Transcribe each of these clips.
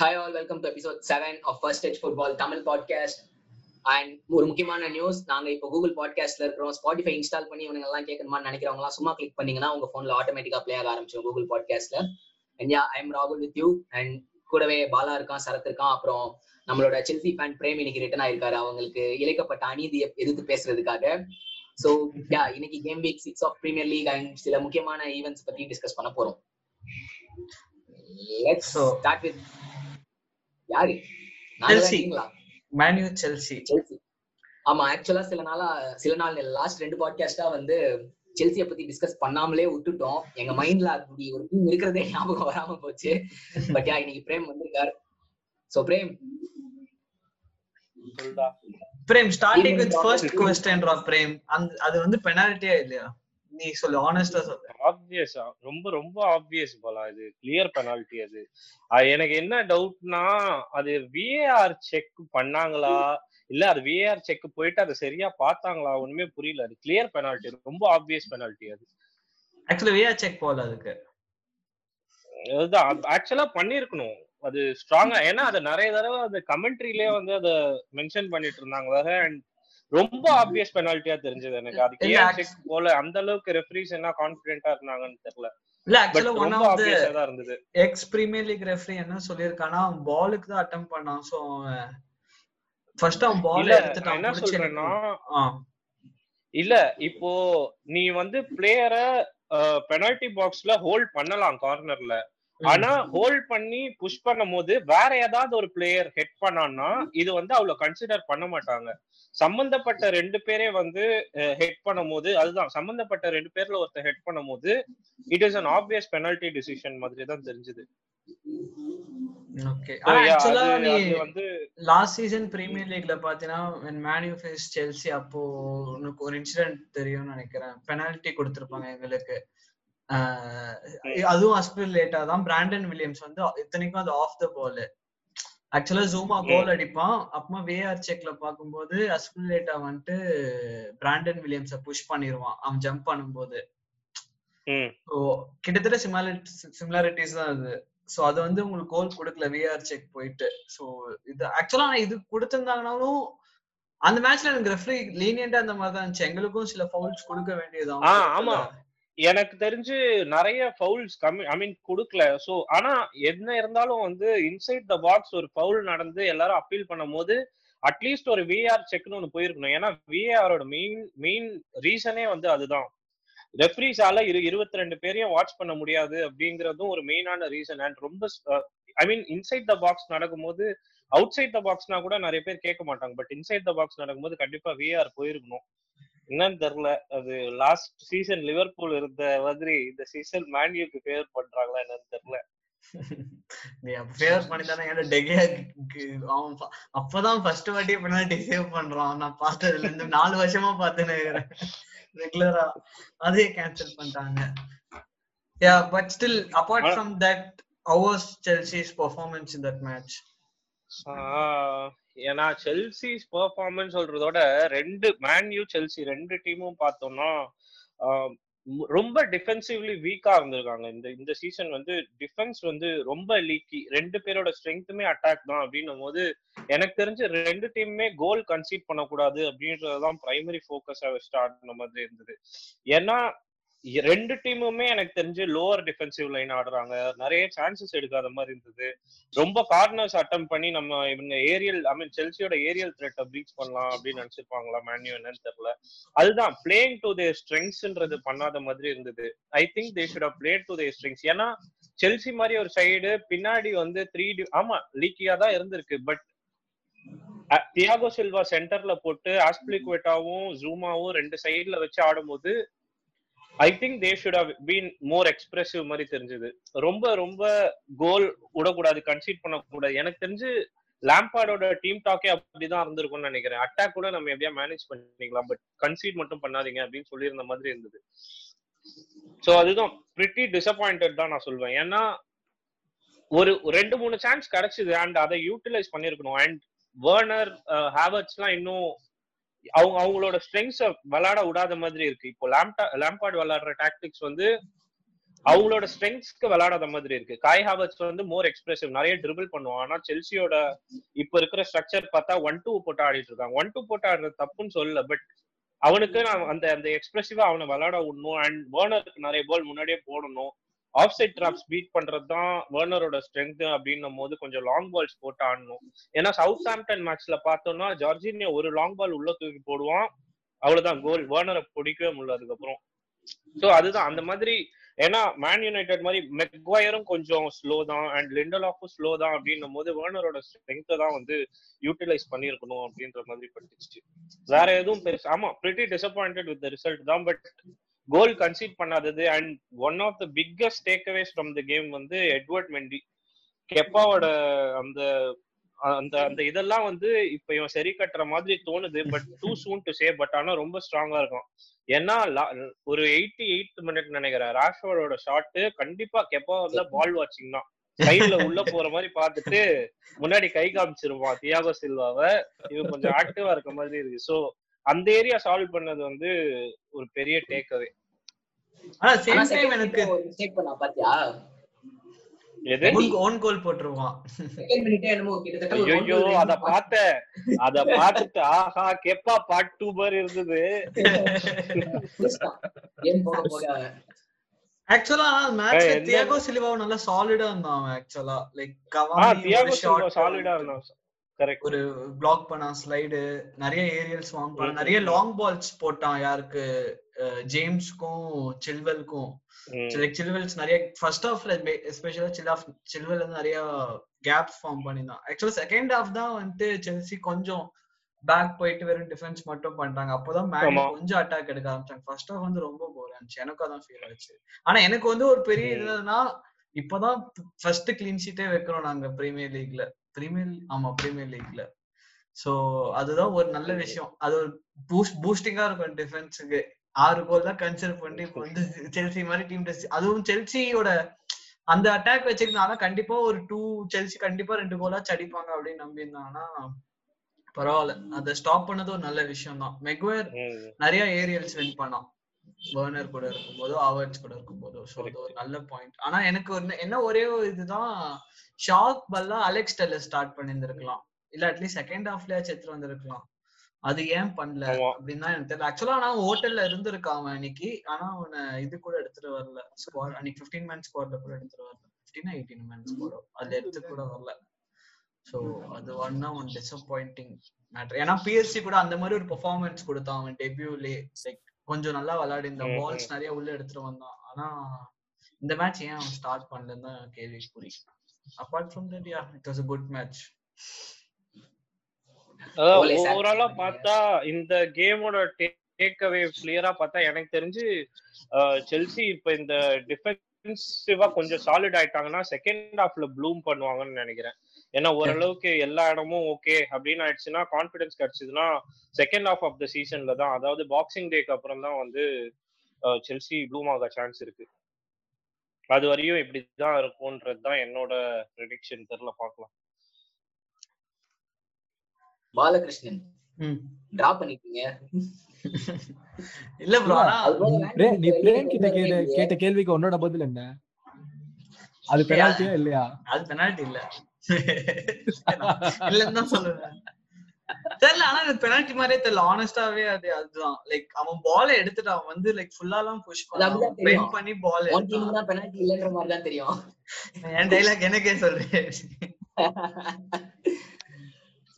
Hi all welcome to episode seven of first touch football Tamil podcast and ஒரு முக்கியமான news நாங்க இப்போ Google பாட்காஸ்ட்ல இருக்கிறோம். ஸ்பாட்டிஃபை இன்ஸ்டால் பண்ணி இவங்க எல்லாம் கேட்கணுமான்னு நினைக்கிறவங்க சும்மா கிளிக் பண்ணீங்கன்னா உங்க போன்ல ஆட்டோமேட்டிக்கா பிளே ஆக ஆரம்பிச்சிடும் கூகுள் பாட்காஸ்ட்ல அண்ட் யா ஐ எம் ராகுல் வித் யூ அண்ட் கூடவே பாலா இருக்கான் சரத் இருக்கான். அப்புறம் நம்மளோட செல்சி ஃபேன் பிரேம் இன்னைக்கு ரிட்டர்ன் ஆயிருக்காரு. அவங்களுக்கு இழைக்கப்பட்ட அநீதியை எதிர்த்து பேசுறதுக்காக. ஸோ யா இன்னைக்கு game week six of premier league and சில முக்கியமான ஈவெண்ட்ஸ் பத்தி டிஸ்கஸ் பண்ண போறோம். லெட்ஸ் So- ஸ்டார்ட் வித் யாரு? மேன்யூ செல்சி செல்சி ஆமா ஆக்சுவலா சில நாளா சில நாள் லாஸ்ட் ரெண்டு பாட்காஸ்டா வந்து செல்சியை பத்தி டிஸ்கஸ் பண்ணாமலே விட்டுட்டோம். எங்க மைண்ட்ல அப்படி ஒரு டீம் இருக்கிறதே ஞாபகம் வராம போச்சு. பட் யா இன்னைக்கு பிரேம் வந்திருக்காரு. So Prem. Prem starting with first. Question ரா பிரேம். அந்த அது வந்து பெனால்ட்டியா இல்லையா? நீ சொல்லு ஆனஸ்டா சொல்லு. ஆப்வியஸா ரொம்ப ரொம்ப ஆப்வியஸ் போல இது. கிளியர் பெனால்டி அது. எனக்கு என்ன டவுட்னா அது விஏஆர் செக் பண்ணாங்களா? இல்ல அது விஏஆர் செக் போயிட்டு அதை சரியா பார்த்தாங்களா? ஒண்ணுமே புரியல. அது கிளியர் பெனால்டி ரொம்ப ஆப்வியஸ் பெனால்டி அது. ஆக்சுவலி வியா செக் போல அதுக்கு. அதுதான். ஆக்சுவலா பண்ணிருக்கணும். அது ஸ்ட்ராங்கா ஏன்னா அது நிறைய தடவை அந்த கமெண்ட்ரிலேயே வந்து அதை மென்ஷன் பண்ணிட்டு இருந்தாங்க. அண்ட் ரொம்ப ஆப்வியஸ் பெனால்ட்டியா தெரிஞ்சது எனக்கு. அதுக்கு இல்ல, ஏன் செக் போல? அந்த அளவுக்கு ரெஃபரிஸ் என்ன கான்பிடென்ட்டா இருந்தாங்கன்னு தெரியல. இல்ல ஆக்சுவலா ஒன் ஆஃப் த இருந்தது. எக்ஸ் பிரீமியர் லீக் ரெஃபரி என்ன சொல்லியிருக்கானா பாலுக்கு தான் அட்டம் பண்ணான். சோ ஃபர்ஸ்ட் அவன் பால் இல்ல எடுத்துட்டான். நான் என்ன சொல்றேன்னா இல்ல இப்போ நீ வந்து பிளேயரை பெனால்டி பாக்ஸ்ல ஹோல்ட் பண்ணலாம் கார்னர்ல ஆனா ஹோல்ட் பண்ணி புஷ் பண்ணும் போது வேற ஏதாவது ஒரு பிளேயர் ஹெட் பண்ணான்னா இது வந்து அவ்வளவு கன்சிடர் பண்ண மாட்டாங்க. சம்பந்தப்பட்ட ரெண்டு பேரே வந்து ஹெட் பண்ணும் போது அதுதான் சம்பந்தப்பட்ட ரெண்டு பேர்ல ஒருத்தர் ஹெட் பண்ணும் போது it is an obvious penalty decision மாதிரி தான் தெரிஞ்சது. லாஸ்ட் சீசன் பிரீமியர் லீக்ல பாத்தீங்கன்னா மேன்யூ ஃபேஸ் செல்சி அப்போ உனக்கு ஒரு இன்சிடென்ட் தெரியும்னு நினைக்கிறேன். பெனால்டி கொடுத்திருப்பாங்க எங்களுக்கு. அதுவும் அஸ்பில் லேட்டா தான். பிராண்டன் வில்லியம்ஸ் வந்து இத்தனைக்கும் அது ஆஃப் த பால் ஆக்சுவலா ஜூமா கோல் அடிப்பான். அப்புறமா வேஆர் செக்ல பாக்கும்போது அஸ்பில் லேட்டா வந்துட்டு பிராண்டன் வில்லியம்ஸ புஷ் பண்ணிடுவான் அவன் ஜம்ப் பண்ணும்போது. கிட்டத்தட்ட சிமிலாரிட்டி சிமிலாரிட்டிஸ் தான் அது ஸோ அது வந்து உங்களுக்கு கோல் கொடுக்கல விஆர் செக் போயிட்டு. ஸோ இது ஆக்சுவலா இது கொடுத்திருந்தாங்கனாலும் அந்த மேட்ச்ல எனக்கு ரெஃப்ரி லீனியண்டா அந்த மாதிரி தான் இருந்துச்சு. எங்களுக்கும் சில ஃபவுல்ஸ் கொடுக்க வேண்டியது ஆமா. எனக்கு தெரிஞ்சு நிறைய ஃபவுல்ஸ் கம்மி ஐ மீன் கொடுக்கல. சோ ஆனா என்ன இருந்தாலும் வந்து இன்சைட் த பாக்ஸ் ஒரு ஃபவுல் நடந்து எல்லாரும் அப்பீல் பண்ணும் போது அட்லீஸ்ட் ஒரு விஆர் செக்னு ஒன்னு போயிருக்கணும். ஏன்னா விஏஆரோட மெயின் மெயின் ரீசனே வந்து அதுதான். ரெஃப்ரிஸால இரு இருபத்தி ரெண்டு பேரையும் வாட்ச் பண்ண முடியாது அப்படிங்கறதும் ஒரு மெயினான ரீசன் அண்ட் ரொம்ப I mean inside the box நடக்கும்போது அவுட் சைட் த பாக்ஸ்னா கூட நிறைய பேர் கேட்க மாட்டாங்க. பட் இன்சைட் த பாக்ஸ் நடக்கும்போது கண்டிப்பா விஆர் போயிருக்கணும். என்னன்னு தெரியல அது லாஸ்ட் சீசன் லிவர்பூல் இருந்த மாதிரி இந்த சீசன் மேன்யூக்கு ஃபேவர் பண்றாங்களா என்னன்னு தெரியல நீ ஃபேவர் பண்ணி தானே ஏன்னா டெகியா அவன் அப்பதான் ஃபர்ஸ்ட் வாட்டி பெனால்டி சேவ் பண்றான். நான் பார்த்ததுல இருந்து நாலு வருஷமா பார்த்துன்னு ரெகுலரா அதே கேன்சல் பண்ணிட்டாங்க. Yeah but still apart from that hours Chelsea's performance in that match ஏன்னா செல்சிஸ் பெர்ஃபார்மன்ஸ் சொல்றதோட ரெண்டு மேன்யூ செல்சி ரெண்டு டீமும் பார்த்தோம்னா ரொம்ப டிஃபென்சிவ்லி வீக்கா இருந்திருக்காங்க. இந்த இந்த சீசன் வந்து டிஃபென்ஸ் வந்து ரொம்ப லீக்கி ரெண்டு பேரோட ஸ்ட்ரென்த்துமே அட்டாக் தான் அப்படின்னும் போது எனக்கு தெரிஞ்சு ரெண்டு டீமுமே கோல் கன்சீட் பண்ணக்கூடாது அப்படின்றதுதான் பிரைமரி ஃபோக்கஸா வச்சுட்டு ஆடின மாதிரி இருந்தது. ஏன்னா ரெண்டு டீமுமே எனக்கு தெரிஞ்சு லோவர் டிஃபென்சிவ் லைன் ஆடுறாங்க. நிறைய சான்சஸ் எடுக்காத மாதிரி இருந்தது. ரொம்ப கார்னர்ஸ் அட்டம் பண்ணி நம்ம இவங்க ஏரியல் ஐ மீன் செல்சியோட ஏரியல் த்ரெட்டை பிரீச் பண்ணலாம் அப்படின்னு நினைச்சிருப்பாங்களா மேன்யூ என்னன்னு தெரியல. அதுதான் பிளேயிங் டு தேர் ஸ்ட்ரெங்ஸ்ன்றது பண்ணாத மாதிரி இருந்தது. I think they should play to their strengths ஏன்னா செல்சி மாதிரி ஒரு சைடு பின்னாடி வந்து த்ரீ டி ஆமா லீக்கியா தான் இருந்திருக்கு பட் தியாகோ சில்வா சென்டர்ல போட்டு ஆஸ்பிளிக்வேட்டாவும் ஜூமாவும் ரெண்டு சைடுல வச்சு ஆடும்போது I think they should have been more expressive மாதிரி தெரிஞ்சது. ரொம்ப ரொம்ப கோல் விடக்கூடாது கன்சீட் பண்ணக்கூடாது. எனக்கு தெரிஞ்சு லாம்பார்டோட டீம் டாக்கே அப்படிதான் இருந்திருக்கும்னு நினைக்கிறேன். அட்டாக் கூட நம்ம எப்படியா மேனேஜ் பண்ணிக்கலாம் பட் கன்சீட் மட்டும் பண்ணாதீங்க அப்படின்னு சொல்லியிருந்த மாதிரி இருந்தது. சோ அதுதான் பிரிட்டி டிசப்பாயிண்டட் தான் நான் சொல்வேன். ஏன்னா ஒரு ரெண்டு மூணு சான்ஸ் கிடைச்சது. அண்ட் அதை யூட்டிலைஸ் பண்ணிருக்கணும் அண்ட் வேர்னர் ஹேவர்ட்ஸ்லாம் uh, இன்னும் அவங்க அவங்களோட ஸ்ட்ரெங்ஸ விளையாட விடாத மாதிரி இருக்கு. இப்போ லேம்டா லேம்பார்ட் விளையாடுற டாக்டிக்ஸ் வந்து அவங்களோட ஸ்ட்ரெங்ஸ்க்கு விளையாடாத மாதிரி இருக்கு. காய் ஹாவர்ஸ் வந்து மோர் எக்ஸ்பிரசிவ் நிறைய ட்ரிபிள் பண்ணுவான். ஆனா செல்சியோட இப்ப இருக்கிற ஸ்ட்ரக்சர் பார்த்தா ஒன் டூ போட்டு ஆடிட்டு இருக்காங்க ஒன் டூ போட்டு ஆடுறது தப்புன்னு சொல்லல. பட் அவனுக்கு நான் அந்த அந்த எக்ஸ்பிரசிவா அவனை விளையாட விடணும். அண்ட் வேர்னருக்கு நிறைய பால் முன்னாடியே போடணும். ஆஃப் சைட் டிராப்ஸ் பீட் பண்றது தான் வேர்னரோட ஸ்ட்ரென்த் அப்படின்னும் போது கொஞ்சம் லாங் பால்ஸ் போட்டு ஆடணும். ஏன்னா சவுத் ஆம்டன் மேட்ச்ல பார்த்தோம்னா ஜார்ஜினியா ஒரு லாங் பால் உள்ள தூக்கி போடுவான். அவ்வளவுதான் கோல் வேர்னரை பிடிக்கவே முடியல அதுக்கப்புறம். சோ அதுதான். அந்த மாதிரி ஏன்னா மேன் யுனைடெட் மாதிரி மெக்வயரும் கொஞ்சம் ஸ்லோ தான் அண்ட் லிண்டலாஃபும் ஸ்லோ தான் அப்படின்னும் போது வேர்னரோட ஸ்ட்ரென்த்தை தான் வந்து யூட்டிலைஸ் பண்ணிருக்கணும் அப்படின்ற மாதிரி பட்டுச்சு. வேற எதுவும் பெருசு ஆமா பிரிட்டி டிசப்பாயிண்டட் வித் ரிசல்ட் தான் but goal concede பண்ணாதது. And one of the biggest takeaways from the game வந்து எட்வர்ட் மெண்டி கெப்பாவோட அந்த அந்த அந்த இதெல்லாம் வந்து இப்ப இவன் சரி கட்டுற மாதிரி தோணுது. But too soon to say but ஆனா ரொம்ப ஸ்ட்ராங்கா இருக்கும் ஏன்னா ஒரு எயிட்டி எயிட் மினிட் நினைக்கிறேன். ராஷ்வர்டோட ஷாட் கண்டிப்பா கெப்பா வந்து பால் வாட்சிங் தான். கையில உள்ள போற மாதிரி பாத்துட்டு முன்னாடி கை காமிச்சிருவான். தியாகோ சில்வாவை. இவன் கொஞ்சம் ஆக்டிவா இருக்க மாதிரி இருக்கு. சோ அந்த ஏரியா சால்வ் பண்ணது வந்து ஒரு பெரிய டேக்அவே ஆனா சேம் டைம் எனக்கு ஒரு மிஸ்டேக் பண்ணா பாத்தியா? எது? ஓன் கோல் போட்டுருவான். செகண்ட் மினிட்டே என்னமோ கிட்டத்தட்ட ஒரு one ஐயோ goal அத பார்த்தேன் அத பார்த்துட்டு ஆஹா கெப்பா பார்ட் டூ மாதிரி இருந்தது. ஆக்சுவலா மேட்ச் ஏய், எந்த- தியாகோ சிலிவா நல்லா சாலிடா இருந்தான் அவன் ஆக்சுவலா லைக் கவானி சாலிடா இருந்தான். கரெக்ட் ஒரு பிளாக் பண்ணான் ஸ்லைடு நிறைய ஏரியல்ஸ் வாங்க நிறைய. லாங் பால்ஸ் போட்டான் யாருக்கு? ஜேம்ஸ்க்கும் சில்வெல்க்கும். லைக் சில்வெல்ஸ் நிறைய ஃபர்ஸ்ட் ஹாஃப்ல எஸ்பெஷலா சில் ஆஃப் சில்வெல் வந்து நிறைய கேப்ஸ் ஃபார்ம் பண்ணியிருந்தான். ஆக்சுவலா செகண்ட் ஹாஃப் தான் வந்துட்டு செல்சி கொஞ்சம் பேக் போயிட்டு வெறும் டிஃபென்ஸ் மட்டும் பண்ணிட்டாங்க. அப்போதான் ஆமா. கொஞ்சம் அட்டாக் எடுக்க ஆரம்பிச்சாங்க. ஃபர்ஸ்ட் ஹாஃப் வந்து ரொம்ப போர் இருந்துச்சு எனக்கும் அதான் ஃபீல் ஆச்சு. ஆனா எனக்கு வந்து ஒரு பெரிய. இதுனா இப்பதான் ஃபர்ஸ்ட் கிளீன் ஷீட்டே வைக்கிறோம் நாங்க பிரீமியர் லீக்ல பிரீமியர் ஆமா பிரீமியர் லீக்ல சோ அதுதான் ஒரு நல்ல விஷயம். அது ஒரு பூஸ்ட் பூஸ்டிங்கா இருக்கும் டிஃபென்ஸுக்கு ஆறு கோல் தான் கன்சிடர் பண்ணி இப்போ வந்து செல்சி மாதிரி டீம் டெஸ்ட் அதுவும் செல்சியோட அந்த அட்டாக் வச்சிருந்தாங்கன்னா கண்டிப்பா ஒரு டூ செல்சி கண்டிப்பா ரெண்டு கோலாச்சும் அடிப்பாங்க அப்படின்னு நம்பியிருந்தாங்கன்னா பரவாயில்ல. அதை ஸ்டாப் பண்ணது ஒரு நல்ல விஷயம் தான் மெக்வேர் நிறைய ஏரியல்ஸ் வின் பண்ணான். பர்னர் கூட இருக்கும்போதோ ஆவர்ட்ஸ் கூட இருக்கும்போதோ. ஸோ அது ஒரு நல்ல பாயிண்ட் ஆனா எனக்கு ஒரு என்ன ஒரே ஒரு இதுதான் ஷாக் பல்லா அலெக்ஸ் டெல்லர் ஸ்டார்ட் பண்ணியிருந்திருக்கலாம். இல்ல அட்லீஸ்ட் செகண்ட் ஹாஃப்லயாச்சும் எடுத்துட்டு வந்திருக்கலாம். அது ஏன் பண்ணல. அப்படின்னு தான் எனக்கு தெரியல. ஆக்சுவலா ஆனா ஹோட்டல்ல இருந்திருக்கான் அவன் அன்னைக்கு. ஆனா அவனை இது கூட எடுத்துட்டு வரல. ஸ்குவாட் அன்னைக்கு பிப்டீன் மேன் ஸ்குவாட்ல கூட எடுத்துட்டு வரல. பிப்டீன் எயிட்டீன் மேன் ஸ்குவாட் அதுல எடுத்து கூட வரல. சோ அது ஒன்னா ஒன் டிசப்பாயிண்டிங் மேட்டர் ஏன்னா பிஎஸ்சி கூட அந்த மாதிரி ஒரு பெர்ஃபார்மன்ஸ் கொடுத்தான் அவன் டெபியூலே லைக் கொஞ்சம் நல்லா விளையாடி இந்த பால்ஸ் நிறைய உள்ள எடுத்துட்டு வந்தான். ஆனா இந்த மேட்ச் ஏன் அவன் ஸ்டார்ட் பண்ணலன்னு தான் கேள்விக்குறி. Apart from that yeah it was a good match ஓவராலா. பார்த்தா இந்த கேமோட டேக் அவே கிளியரா பார்த்தா எனக்கு தெரிஞ்சு செல்சி இப்ப இந்த டிஃபென்சிவா கொஞ்சம் சாலிட் ஆயிட்டாங்கன்னா செகண்ட் ஹாஃப்ல ப்ளூம் பண்ணுவாங்கன்னு நினைக்கிறேன். ஏன்னா ஓரளவுக்கு எல்லா இடமும் ஓகே அப்படின்னு ஆயிடுச்சுன்னா கான்பிடன்ஸ் கிடைச்சதுன்னா செகண்ட் ஹாஃப் ஆஃப் த சீசன்ல தான் அதாவது பாக்ஸிங் டேக்கு அப்புறம் தான் வந்து செல்சி ப்ளூம் ஆக சான்ஸ் இருக்கு. அது வரையும் இப்படிதான் இருக்கும்ன்றது தான் என்னோட ப்ரெடிக்ஷன் தெரியல பார்க்கலாம். பாலகிருஷ்ணன். டிரா பண்ணிட்டீங்க. இல்ல ப்ரோ அது நீ பிரேம் கிட்ட கேட்ட. கேட்ட கேள்விக்கு உன்னோட பதில் என்ன? அது பெனால்ட்டியா இல்லையா? அது பெனால்டி இல்ல. இல்லன்னு தான் சொல்லுவேன். தெரியல ஆனா இது பெனால்டி மாதிரியே தெரியல. ஆனஸ்டாவே அது அதுதான். லைக் அவன் பால் எடுத்துட்டு அவன் வந்து லைக் ஃபுல்லாலாம் புஷ் அது. பெண்ட் பண்ணி பால் ஒன் டீம் தான் பெனால்டி இல்லைன்ற மாதிரி தான் தெரியும். என் டைலாக் எனக்கே சொல்றேன்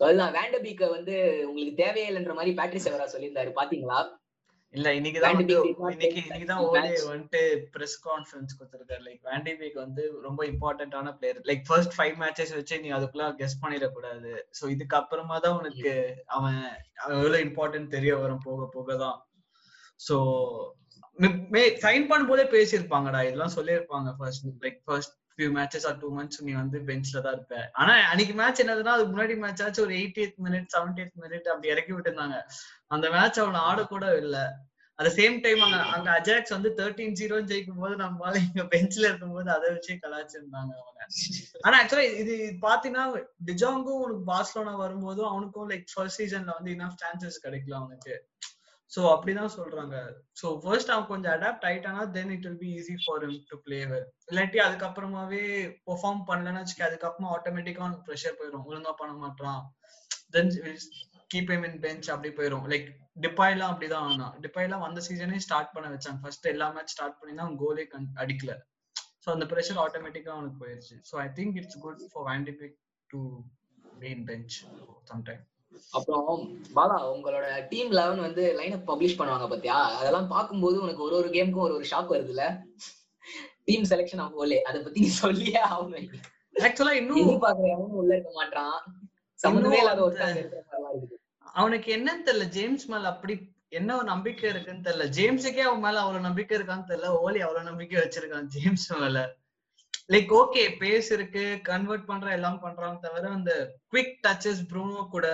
சொல்லலாம் வேண்டபீக்க வந்து உங்களுக்கு தேவையில்லைன்ற மாதிரி பேட்ரிஸ் அவரா சொல்லியிருந்தாரு பாத்தீங்களா? இல்ல இன்னைக்கு இன்னைக்குதான் the ஓலே match. வந்துட்டு பிரஸ் கான்ஃபரன்ஸ் கொடுத்திருக்காரு. லைக் வேண்டிபேக் வந்து ரொம்ப இம்பார்ட்டன்டான player like first five matches வச்சு நீ அதுக்குள்ள கெஸ் பண்ணிடக்கூடாது. சோ இதுக்கு அப்புறமா தான் உனக்கு அவன் எவ்வளவு இம்பார்ட்டன்ட் தெரிய வரும் போக போக தான். சோ சைன் பண்ணும்போதே பேசியிருப்பாங்கடா. இதெல்லாம் சொல்லியிருப்பாங்க first like first few matches or two months நீ வந்து பெஞ்ச்ல தான் இருப்ப. ஆனா அன்னைக்கு மேட்ச் என்னதுன்னா அதுக்கு முன்னாடி மேட்ச் ஆச்சு ஒரு eighty eighth minute seventy minute அப்படி இறக்கி விட்டுருந்தாங்க. அந்த மேட்ச் அவனை ஆடக்கூட இல்ல. அட் சேம் டைம் அங்க அங்க அஜாக்ஸ் வந்து தேர்ட்டீன் ஜீரோ ஜெயிக்கும் போது நம்மளால இங்க பெஞ்ச்ல இருக்கும்போது அதை வச்சே கலாச்சிருந்தாங்க அவங்க ஆனா ஆக்சுவலா இது பாத்தீங்கன்னா டிஜாங்கும் உனக்கு பார்சலோனா வரும்போதும் அவனுக்கும் லைக் ஃபர்ஸ்ட் சீசன்ல வந்து இனஃப் சான்சஸ் கிடைக்கல அவனுக்கு. ஸோ அப்படிதான் சொல்றாங்க. ஸோ ஃபர்ஸ்ட் அவன் கொஞ்சம் adapt ஆயிட்டானா then it will be easy for him to play well இல்லாட்டி அதுக்கப்புறமாவே பெர்ஃபார்ம் பண்ணலன்னு வச்சுக்க அதுக்கப்புறமா ஆட்டோமேட்டிக்கா அவனுக்கு ப்ரெஷர் போயிடும் ஒழுங்கா பண்ண மாட்டான். Then keep him in bench அப்படி போயிடும் லைக் டிப்பாய்லாம் அப்படிதான் ஆனான் டிப்பாய்லாம் வந்த சீசனே ஸ்டார்ட் பண்ண வச்சாங்க. ஃபர்ஸ்ட் எல்லா மேட்ச் ஸ்டார்ட் பண்ணி தான் கோலே அடிக்கல. ஸோ அந்த ப்ரெஷர் ஆட்டோமேட்டிக்கா அவனுக்கு போயிருச்சு. So I think it's good for Van de Beek to be in bench sometime அப்புறம் பாலா உங்களோட டீம் லெவன் வந்து லைன் பப்ளிஷ் பண்ணுவாங்க பாத்தியா? அதெல்லாம் பார்க்கும்போது உனக்கு ஒரு ஒரு கேமுக்கும் ஒரு ஒரு ஷாக் வருதுல்ல? டீம் செலெக்ஷன் ஆஃப் ஓலே அத பத்தி நீ சொல்லியே ஆகணும். ஆக்சுவலா இன்னும் எதிர்பார்க்கறவனும் உள்ள இருக்க மாட்டான் சம்மந்தமே இல்லாத ஒரு இன்னும் இருக்கிற மாதிரிலாம் இருக்குது அவனுக்கு என்னன்னு தெரியல ஜேம்ஸ் மேல அப்படி என்ன ஒரு நம்பிக்கை இருக்குன்னு தெரியல. ஜேம்ஸுக்கே அவன் மேல அவ்வளவு நம்பிக்கை இருக்கான்னு தெரியல. ஓலி அவ்வளவு நம்பிக்கை வச்சிருக்கான் ஜேம்ஸ் மேல. லைக் ஓகே பேஸ் இருக்கு கன்வெர்ட் பண்ற எல்லாம் பண்றான் தவிர அந்த குவிக் டச்சஸ் ப்ரூனோ கூட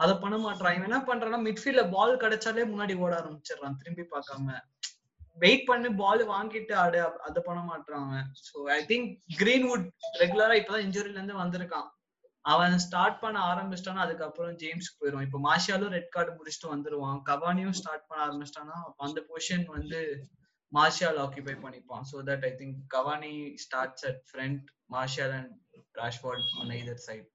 அதை பண்ண மாட்டான் இவன் என்ன பண்றான்னா மிட்ஃபீல்ட்ல பால் கிடைச்சாலே முன்னாடி ஓட ஆரம்பிச்சிடுறான். திரும்பி பார்க்காம. வெயிட் பண்ணி பால் வாங்கிட்டு ஆடு. அதை பண்ண மாட்டான் so so I think Greenwood ரெகுலரா இப்பதான் இன்ஜுரில இருந்து வந்திருக்கான். அவன் ஸ்டார்ட் பண்ண ஆரம்பிச்சிட்டானா அதுக்கப்புறம் ஜேம்ஸ் போயிடும் இப்போ மார்ஷியாலும் ரெட் கார்டு முடிச்சுட்டு வந்துருவான். கவானியும் ஸ்டார்ட் பண்ண ஆரம்பிச்சிட்டானா அந்த பொசிஷன் வந்து Martial occupy பண்ணிப்பான். So that I think Cavani starts at front Martial and Rashford on either side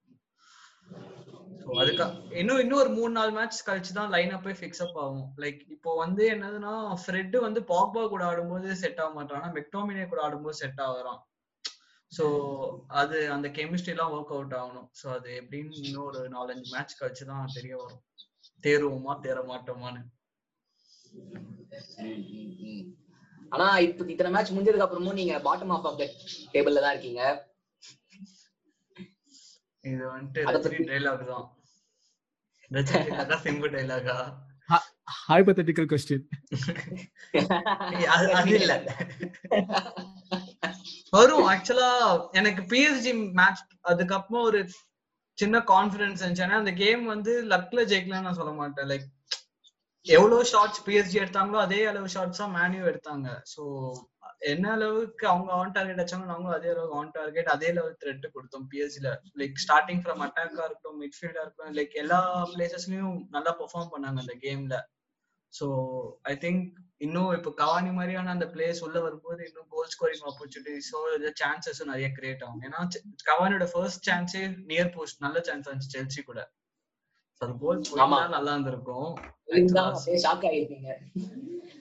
அதுக்கு இன்னும் இன்னும் ஒரு மூணு நாலு மேட்ச் கழிச்சு தான் லைன் அப்பே ஃபிக்ஸ் அப் ஆகும். லைக் இப்போ வந்து என்னதுன்னா ஃப்ரெட் வந்து பாக்பா கூட ஆடும்போது செட் ஆக மாட்டான். மெக்டோமினே கூட ஆடும்போது செட் ஆகுறான். ஸோ அது அந்த கெமிஸ்ட்ரி எல்லாம் ஒர்க் அவுட் ஆகணும். ஸோ அது எப்படின்னு இன்னும் ஒரு நாலஞ்சு மேட்ச் கழிச்சு தான் தெரிய வரும். தேருவோமா தேர மாட்டோமான்னு ஆனா இப்ப இத்தனை மேட்ச் முடிஞ்சதுக்கு அப்புறமும் நீங்க பாட்டம் ஆஃப் ஆஃப் டேபிள்ல தான் இருக்கீங்க. இது வந்துட்டு ரஜினி டைலாக் தான். ரஜினி சிம்பு டைலாகா ஹைபோதெட்டிக்கல் கொஸ்டின் அது அது இல்ல. வரும் ஆக்சுவலா எனக்கு பிஎஸ்ஜி மேட்ச் அதுக்கப்புறம் ஒரு சின்ன கான்பிடன்ஸ் இருந்துச்சு. ஏன்னா அந்த கேம் வந்து லக்ல ஜெயிக்கலன்னு நான் சொல்ல மாட்டேன். லைக் எவ்வளவு ஷாட்ஸ் பிஎஸ்ஜி எடுத்தாங்களோ அதே அளவு ஷாட்ஸ் தான் மேன்யூ எடுத்தாங்க. சோ என்ன அளவுக்கு அவங்க ஆன் டார்கெட் வச்சாங்க நாங்களும் அதே அளவுக்கு ஆன் டார்கெட் அதே லெவல் த்ரெட் கொடுத்தோம். பிஎஸ்சில லைக் ஸ்டார்டிங் ஃப்ரம் அட்டாக்கா இருக்கட்டும் மிட்ஃபீல்டா இருக்கட்டும் லைக் எல்லா பிளேசஸ்லயும் நல்லா பெர்ஃபார்ம் பண்ணாங்க அந்த கேம்ல சோ ஐ திங்க் இன்னும் இப்போ கவானி மாதிரியான அந்த பிளேஸ் உள்ள வரும்போது இன்னும் கோல் ஸ்கோரிங் ஆப்பர்ச்சுனிட்டிஸோ சான்சஸும் நிறைய கிரியேட் ஆகும். ஏன்னா கவானியோட ஃபர்ஸ்ட் சான்ஸே நியர் போஸ்ட் நல்ல சான்ஸ் இருந்துச்சு செல்சி கூட. அது கோல். நல்லா இருந்திருக்கும். ஷாக் ஆயிருப்பீங்க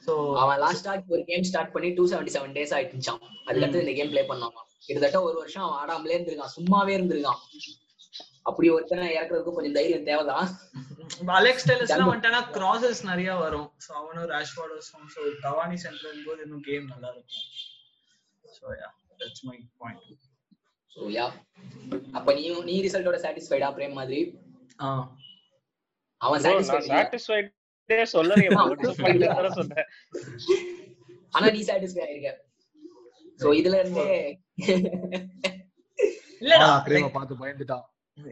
சோ அவன் லாஸ்டா ஒரு கேம் ஸ்டார்ட் பண்ணி டூ செவன்டி செவன் டேஸ் ஆயிடுச்சான் அதுக்கடுத்து இந்த கேம் ப்ளே பண்ணாமா. கிட்டத்தட்ட ஒரு வருஷம் அவன் ஆடாமலே இருந்திருக்கான். சும்மாவே இருந்திருக்கான். அப்படி ஒருத்தனை இறக்குறதுக்கு கொஞ்சம் தைரியம் தேவைதான். அலெக்ஸ் டெலஸ்லாம் வந்துட்டானா கிராசஸ் நிறைய வரும். சோ அவனும் ராஷ்வார்டர்ஸும் சோ கவானி சென்டர் போது இன்னும் கேம் நல்லா இருக்கும். So yeah that's my point so yeah அப்ப நீ நீ ரிசல்ட்டோட சாட்டிஸ்ஃபைடா பிரேம் மாதிரி? ஆ. அவன் சாட்டிஸ்ஃபைட் சாட்டிஸ்ஃபைடே சொல்லலையே bro. disappointed தானே சொன்னேன். ஆனா நீ சாட்டிஸ்ஃபை ஆயிருக்க சோ இதுல இருந்தே இல்லடா பிரேம like, பார்த்து பயந்துட்டான்.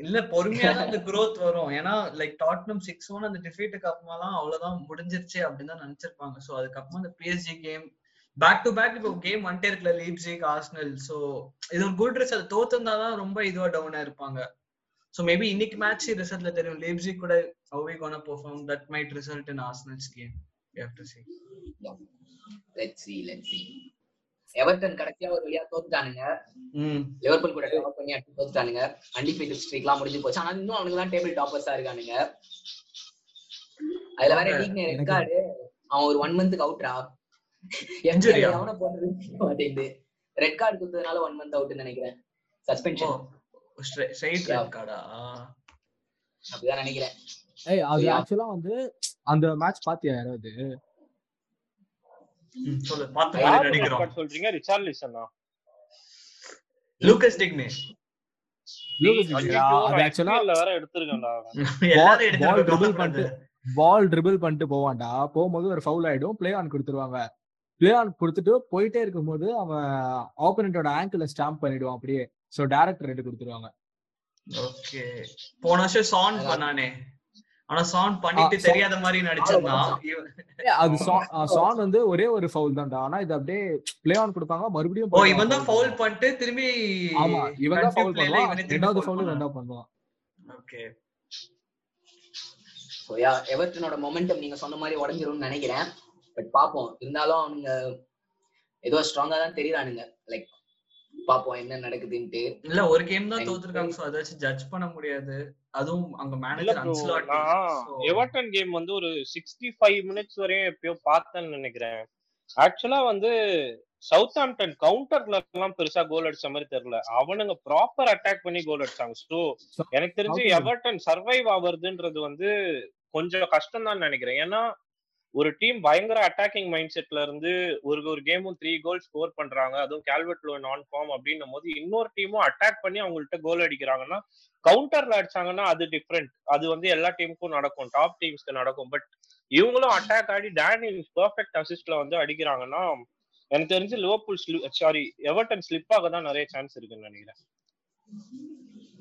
இல்ல பொறுமையா தான் அந்த growth வரும். ஏன்னா லைக் டாட்னம் சிக்ஸ் ஒன் அந்த டிஃபீட்டுக்கு அப்புறமாலாம் அவ்வளவுதான் முடிஞ்சிருச்சு அப்படின்னு தான் நினைச்சிருப்பாங்க. சோ அதுக்கப்புறமா அந்த PSG game back to back இப்போ கேம் வந்துட்டே இருக்குல்ல லீப்ஸிக் ஆர்சனல் சோ இது ஒரு குட் ரிசல்ட் தோத்துருந்தா தான் ரொம்ப இதுவா டவுனா இருப்பாங்க. சோ மேபி இன்னைக்கு மேட்ச் ரிசல்ட்ல தெரியும். லீப்ஸிக் கூட how we gonna perform? That might result in arsenal's game we have to see. Let's see let's see. Everton கடைசியா ஒரு வழியா தோத்துட்டானுங்க. ம். லிவர்பூல் கூட ட்ராப் பண்ணி அடி தோத்துட்டானுங்க. அன்டிஃபீட்டட் ஸ்ட்ரீக்லாம் முடிஞ்சு போச்சு. ஆனா இன்னும் அவனுங்க தான் டேபிள் டாப்பர்ஸா இருக்கானுங்க. அதுல வேற. லீக் ரெக்கார்டு அவன் ஒரு ஒன் மந்த்துக்கு அவுட்ரா Injury ஆ? அவனை போடுறது மாட்டேங்குது. ரெட் கார்டு கொடுத்ததுனால ஒன் மந்த் அவுட்னு நினைக்கிறேன். Suspension straight Yeah. ரெட் கார்டா அப்படிதான் நினைக்கிறேன். ஏய் அது. ஆக்சுவலா வந்து அந்த மேட்ச் பாத்தியா யாராவது? சொல்லு பாத்து யார் நடிக்கிறோம். record சொல்றீங்க? ரிச்சார்லிசனா லூகஸ் டிக்னே அது ஆக்சுவலா வேற பால் ட்ரிபிள் பண்ணிட்டு பால் ட்ரிபிள் பண்ணிட்டு போவான்டா. போகும்போது ஒரு ஃபவுல் ஆயிடும். பிளே ஆன் கொடுத்துருவாங்க. பிளே ஆன் கொடுத்துட்டு போயிட்டே இருக்கும்போது அவன் ஆப்போனண்டோட ஆங்கிள் ஸ்டாம்ப் பண்ணிடுவான் அப்படியே. சோ டேரக்டர் ரெண்டு கொடுத்துருவாங்க. ஓகே போன வருஷம் சான் பண்ணானே. ஆனா சான் பண்ணிட்டு தெரியாத மாதிரி நடிச்சிருந்தான் அது சான் வந்து ஒரே ஒரு ஃபவுல் தான்டா. ஆனா இது அப்படியே பிளே ஆன் கொடுப்பாங்க மறுபடியும் ஓ play on இவன் தான் foul ஃபவுல். பண்ணிட்டு திரும்பி ஆமா இவன் தான் ஃபவுல் பண்ணுவான். ரெண்டாவது ஃபவுல் பண்ணான். ரெண்டா பண்ணுவான். ஓகே. ஸோ யா எவர்டனோட மொமெண்டம் நீங்க சொன்ன மாதிரி உடஞ்சிரும்னு நினைக்கிறேன். பட் பாப்போம் இருந்தாலும் அவனுங்க ஏதோ ஸ்ட்ராங்கா தான் தெரியுறானுங்க. லைக் பாப்போம் என்ன நடக்குதுன்ட்டு. இல்ல ஒரு கேம் தான் தோத்துருக்காங்க. சோ அதை வச்சு ஜட்ஜ் பண்ண முடியாது. அதுவும் அங்க மேனேஜர் எவர்டன் கேம் வந்து ஒரு சிக்ஸ்டி ஃபைவ் மினிட்ஸ் வரையும் எப்பயோ பார்த்தேன்னு நினைக்கிறேன். ஆக்சுவலா வந்து சவுத் ஆம்டன் கவுண்டர்ல எல்லாம் பெருசா கோல் அடிச்ச மாதிரி தெரியல. அவனுங்க ப்ராப்பர் அட்டாக் பண்ணி கோல் அடிச்சாங்க. ஸோ எனக்கு தெரிஞ்சு எவர்டன் சர்வைவ் ஆவறதுன்றது வந்து கொஞ்சம் கஷ்டம் தான் நினைக்கிறேன். ஏன்னா ஒரு டீம் பயங்கர அட்டாக்கிங் மைண்ட் செட்ல இருந்து ஒரு ஒரு கேமும் த்ரீ கோல் ஸ்கோர் பண்றாங்க. அதுவும் கேல்வெட் லோ நான் ஃபார்ம் அப்படின்னும் போது இன்னொரு டீமும் அட்டாக் பண்ணி அவங்கள்ட்ட கோல் அடிக்கிறாங்கன்னா கவுண்டர்ல அடிச்சாங்கன்னா அது டிஃப்ரெண்ட் அது வந்து எல்லா டீமுக்கும் நடக்கும். டாப் டீம்ஸ்க்கு நடக்கும். பட் இவங்களும் அட்டாக் ஆடி டேனி பெர்ஃபெக்ட் அசிஸ்ட்ல வந்து அடிக்கிறாங்கன்னா எனக்கு தெரிஞ்சு லிவர்பூல் சாரி எவர்டன் ஸ்லிப் ஆக தான் நிறைய சான்ஸ் இருக்குன்னு நினைக்கிறேன்.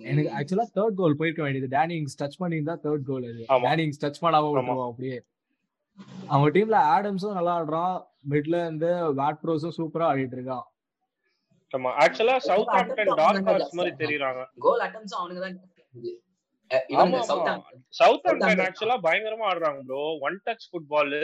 எனக்கு ஆக்சுவலா தேர்ட் கோல் போயிருக்க வேண்டியது. டேனிங்ஸ் டச் பண்ணியிருந்தா தேர்ட் கோல் அது. டேனிங்ஸ் டச் பண்ணாம அப்படியே. அவங்க டீம்ல ஆடம்ஸும் நல்லா ஆடுறான். மிட்ல இருந்து பேட் ப்ரோஸும் சூப்பரா ஆடிட்டு இருக்கான். ஆமா ஆக்சுவலா சவுத் டார்க் ஹார்ஸ் மாதிரி தெரியுறாங்க. கோல் அட்டம்ஸ் தான். சவுத் ஆக்சுவலா பயங்கரமா ஆடுறாங்க bro one touch football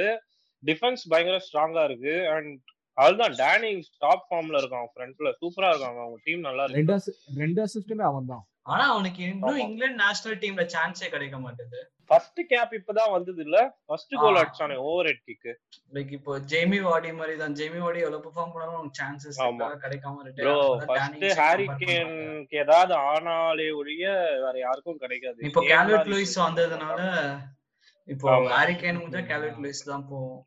defence பயங்கர ஸ்ட்ராங்கா இருக்கு. அண்ட் அதுதான் டேனிங் டாப் ஃபார்ம்ல இருக்கான் ஃப்ரண்ட்ல சூப்பரா இருக்காங்க அவங்க டீம் நல்லா இருக்கு. ரெண்டு assist- ரெண்டு அசிஸ்டுமே அவன் தான் ஆனா அவனுக்கு இன்னும். இங்கிலாந்து நேஷனல் டீம்ல சான்ஸே கிடைக்க மாட்டேது ஃபர்ஸ்ட் கேப் இப்பதான் வந்தது இல்ல ஃபர்ஸ்ட் கோல். அடிச்சானே ஓவர் ஹெட் கிக் லைக் இப்போ ஜேமி வாடி மாதிரி தான் ஜேமி வாடி எவ்வளவு பெர்ஃபார்ம் பண்ணாலும் சான்சஸ். கிடைக்காம ஆகுது. First Harry. கேனுக்கு ஏதாவது ஆனாலே ஒழிய வேற யாருக்கும் கிடைக்காது இப்போ தான் லூயிஸ் வந்ததுனால இப்போ. ஹாரி கேன் முடிஞ்சா கேல்வெட் லூயிஸ் தான் போகும்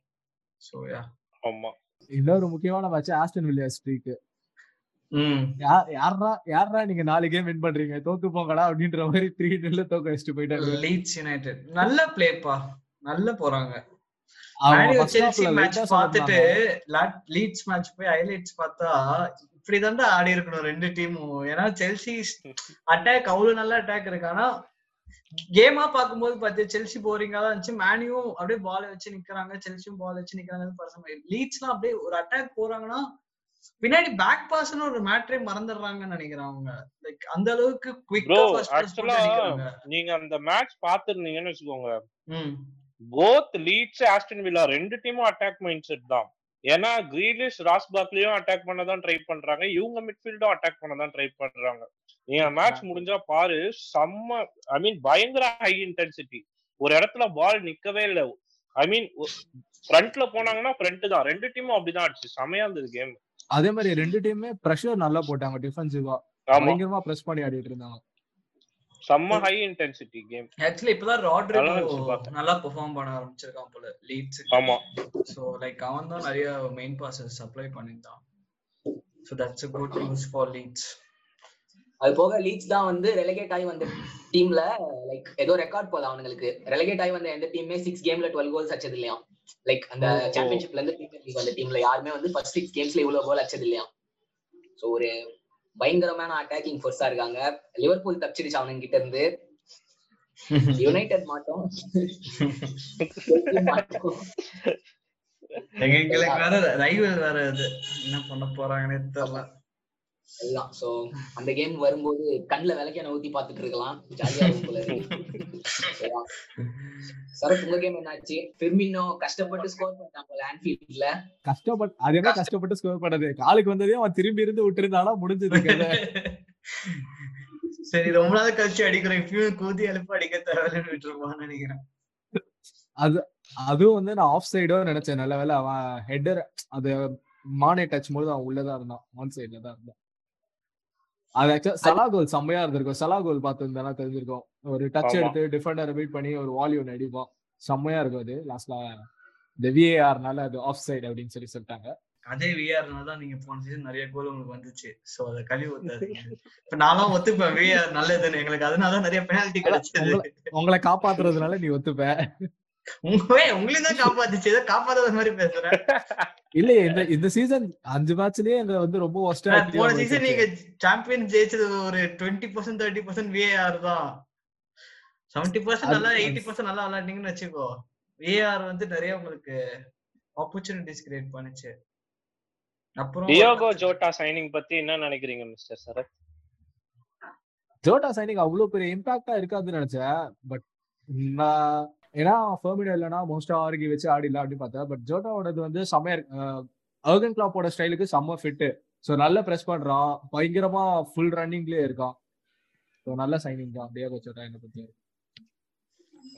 சோ யா ஆமா இன்னொரு முக்கியமான மேட்ச் ஆஸ்டன் வில்லியர்ஸ் ஸ்ட்ரீக் ம் யாரா யாரா நீங்க நாலு கேம் வின் பண்றீங்க? தோத்து போங்கடா அப்படின்ற மாதிரி த்ரீ டென்ல தோக்க வச்சுட்டு போயிட்டாங்க லீட்ஸ் யுனைடெட் நல்ல பிளேப்பா நல்ல போறாங்க. மேட்ச் பார்த்துட்டு. லீட்ஸ் மேட்ச் போய் ஹைலைட்ஸ் பார்த்தா இப்படிதான்டா ஆடி இருக்கணும் ரெண்டு டீமும் ஏன்னா செல்சி அட்டாக் அவ்வளவு நல்ல அட்டாக் இருக்கு. ஆனா கேமா பார்க்கும்போது பார்த்து செல்சி போரிங்கா தான் இருந்துச்சு. மேனியும் அப்படியே பால் வச்சு நிக்கிறாங்க. செல்சியும் பால் வச்சு நிக்கிறாங்க லீட்ஸ்லாம் அப்படியே ஒரு அட்டாக் போறாங்கன்னா பின்னாடி பேக் பாஸ்னு ஒரு மேட்ரே மறந்துடுறாங்கன்னு நினைக்கிறேன் அவங்க. லைக் அந்த அளவுக்கு குவிக்கா ஃபர்ஸ்ட் நீங்க அந்த மேட்ச் பாத்துருந்தீங்கன்னு வச்சுக்கோங்க. ம். போத் லீட்ஸ் ஆஸ்டன் வில்லா ரெண்டு டீமும் அட்டாக் மைண்ட் செட் தான். ஏன்னா கிரீலிஷ் ராஸ் பாக்லியும் அட்டாக் பண்ண தான் ட்ரை பண்றாங்க. இவங்க மிட்ஃபீல்டும் அட்டாக் பண்ண தான் ட்ரை பண்றாங்க. நீங்க மேட்ச் முடிஞ்சா பாரு செம்ம ஐ மீன் பயங்கர ஹை இன்டென்சிட்டி ஒரு இடத்துல பால் நிக்கவே இல்ல. ஐ மீன் ஃப்ரண்ட்ல போனாங்கன்னா ஃப்ரண்ட் தான். ரெண்டு டீமும் அப்படிதான் ஆச்சு. செமையா இருந்தது கேம் அதே மாதிரி ரெண்டு டீமுமே ப்ரெஷர் நல்லா போட்டாங்க டிஃபென்சிவா பயங்கரமா பிரஸ் பண்ணி ஆடிட்டு இருந்தாங்க. செம்ம ஹை இன்டென்சிட்டி கேம் ஆக்சுவலி இப்பதான் ராட்ரிகோ. நல்லா பெர்ஃபார்ம் பண்ண ஆரம்பிச்சிருக்கான் போல லீட்ஸ் ஆமா. சோ லைக் அவன் தான் நிறைய main passes supply பண்ணிருந்தான் so that's a good news for Leeds அது போக லீட்ஸ் தான் வந்து ரெலகேட் ஆகி வந்த டீம்ல லைக் ஏதோ ரெக்கார்ட் போல அவங்களுக்கு ரெலகேட் ஆகி வந்த எந்த டீமே சிக்ஸ் கேம்ல டுவெல் கோல்ஸ் அச்சது இல்லையா லைக் அந்த. சாம்பியன்ஷிப்ல இருந்து பிரீமியர் லீக் வந்த டீம்ல யாருமே வந்து ஃபர்ஸ்ட் சிக்ஸ் கேம்ஸ்ல இவ்வளவு கோல் அச்சது இல்லையா? சோ ஒரு பயங்கரமான அட்டாக்கிங் ஃபோர்ஸா இருக்காங்க. லிவர்பூல் தப்பிச்சிருச்சு அவனுங்க கிட்ட இருந்து. யுனைடெட் மாட்டோம். எங்களுக்கு வேற ரைவல் வேற இது என்ன பண்ண போறாங்கன்னே தெரியல. எல்லாம். சோ அந்த கேம் வரும்போது கண்ணுல விளக்கெண்ண ஊத்தி பாத்துட்டு இருக்கலாம். ஜாலியா இருக்கும் போல? சரத் உங்க கேம் என்னாச்சு? பெர்மினோ கஷ்டப்பட்டு ஸ்கோர் போல ஆன்ஃபீல்ட்ல கஷ்டப்பட்டு அது என்ன கஷ்டப்பட்டு ஸ்கோர் பண்ணது? காலுக்கு வந்ததே அவன் திரும்பி இருந்து விட்டுருந்தானா முடிஞ்சது சரி ரொம்ப நாள் கழிச்சு அடிக்கிறேன் இப்பயும் கூதி எழுப்பு அடிக்க தேவையில்லைன்னு விட்டுருப்பான்னு நினைக்கிறேன். அதுவும் வந்து நான் ஆஃப் சைடோ நினைச்சேன். நல்ல வேலை அவன் ஹெட்டர் அது மானே டச் போது அவன் உள்ளதான் இருந்தான். ஆன் சைட்ல தான் இருந்தான். அது ஆக்சுவலா சலா கோல் செம்மையா இருந்திருக்கும். சலா கோல் பார்த்துருந்தா தெரிஞ்சிருக்கும். ஒரு டச். எடுத்து டிஃபெண்டரை பீட் பண்ணி ஒரு வால்யூம் அடிப்பான் செம்மையா இருக்கும் அது. லாஸ்ட்ல இந்த விஏஆர்னால அது ஆஃப் சைடு அப்படின்னு சொல்லி சொல்லிட்டாங்க. அதே விஆர்னால தான் நீங்க போன சீசன் நிறைய கோல் உங்களுக்கு வந்துச்சு. சோ அத கழுவி ஊத்தாதீங்க இப்ப நானும் ஒத்துப்பேன். விஆர் நல்லதுன்னு. எங்களுக்கு அதனால தான் நிறைய பெனால்டி கிடைச்சது. உங்களை காப்பாத்துறதுனால நீ ஒத்துப்ப. உங்களையும் தான் காப்பாத்துச்சு. ஏதோ காப்பாத்தாத மாதிரி பேசுறேன். இல்லையே இந்த இந்த சீசன் அஞ்சு மேட்ச்லயே எங்க வந்து ரொம்ப ஒஸ்டா போன சீசன் நீங்க சாம்பியன் ஜெயிச்சது ஒரு twenty percent thirty percent VAR தான். செவன்டி பர்சன்ட் நல்லா எயிட்டி பர்சன்ட் நல்லா விளையாட்டீங்கன்னு வச்சுக்கோ. விஏஆர் வந்து நிறைய உங்களுக்கு ஆப்பர்ச்சுனிட்டிஸ் கிரியேட் பண்ணுச்சு. அப்புறம் டியோகோ ஜோட்டா சைனிங் பத்தி என்ன நினைக்கிறீங்க மிஸ்டர் சரத் ஜோட்டா சைனிங் அவ்வளவு பெரிய இம்பாக்டா இருக்காதுன்னு நினைச்சேன். பட் நான் ஏன்னா ஃபெர்மினோ இல்லைன்னா மோஸ்டா ஆர்கி வச்சு ஆடிடலாம் அப்படின்னு பார்த்தா பட் ஜோட்டாவோடது வந்து செம்மையா அர்கன் கிளாப்போட ஸ்டைலுக்கு செம்ம ஃபிட்டு ஸோ நல்ல ப்ரெஸ் பண்றான். பயங்கரமா ஃபுல் ரன்னிங்லயே இருக்கான். ஸோ நல்ல சைனிங் தான். டியாகோ ஜோட்டா என்ன பத்தி.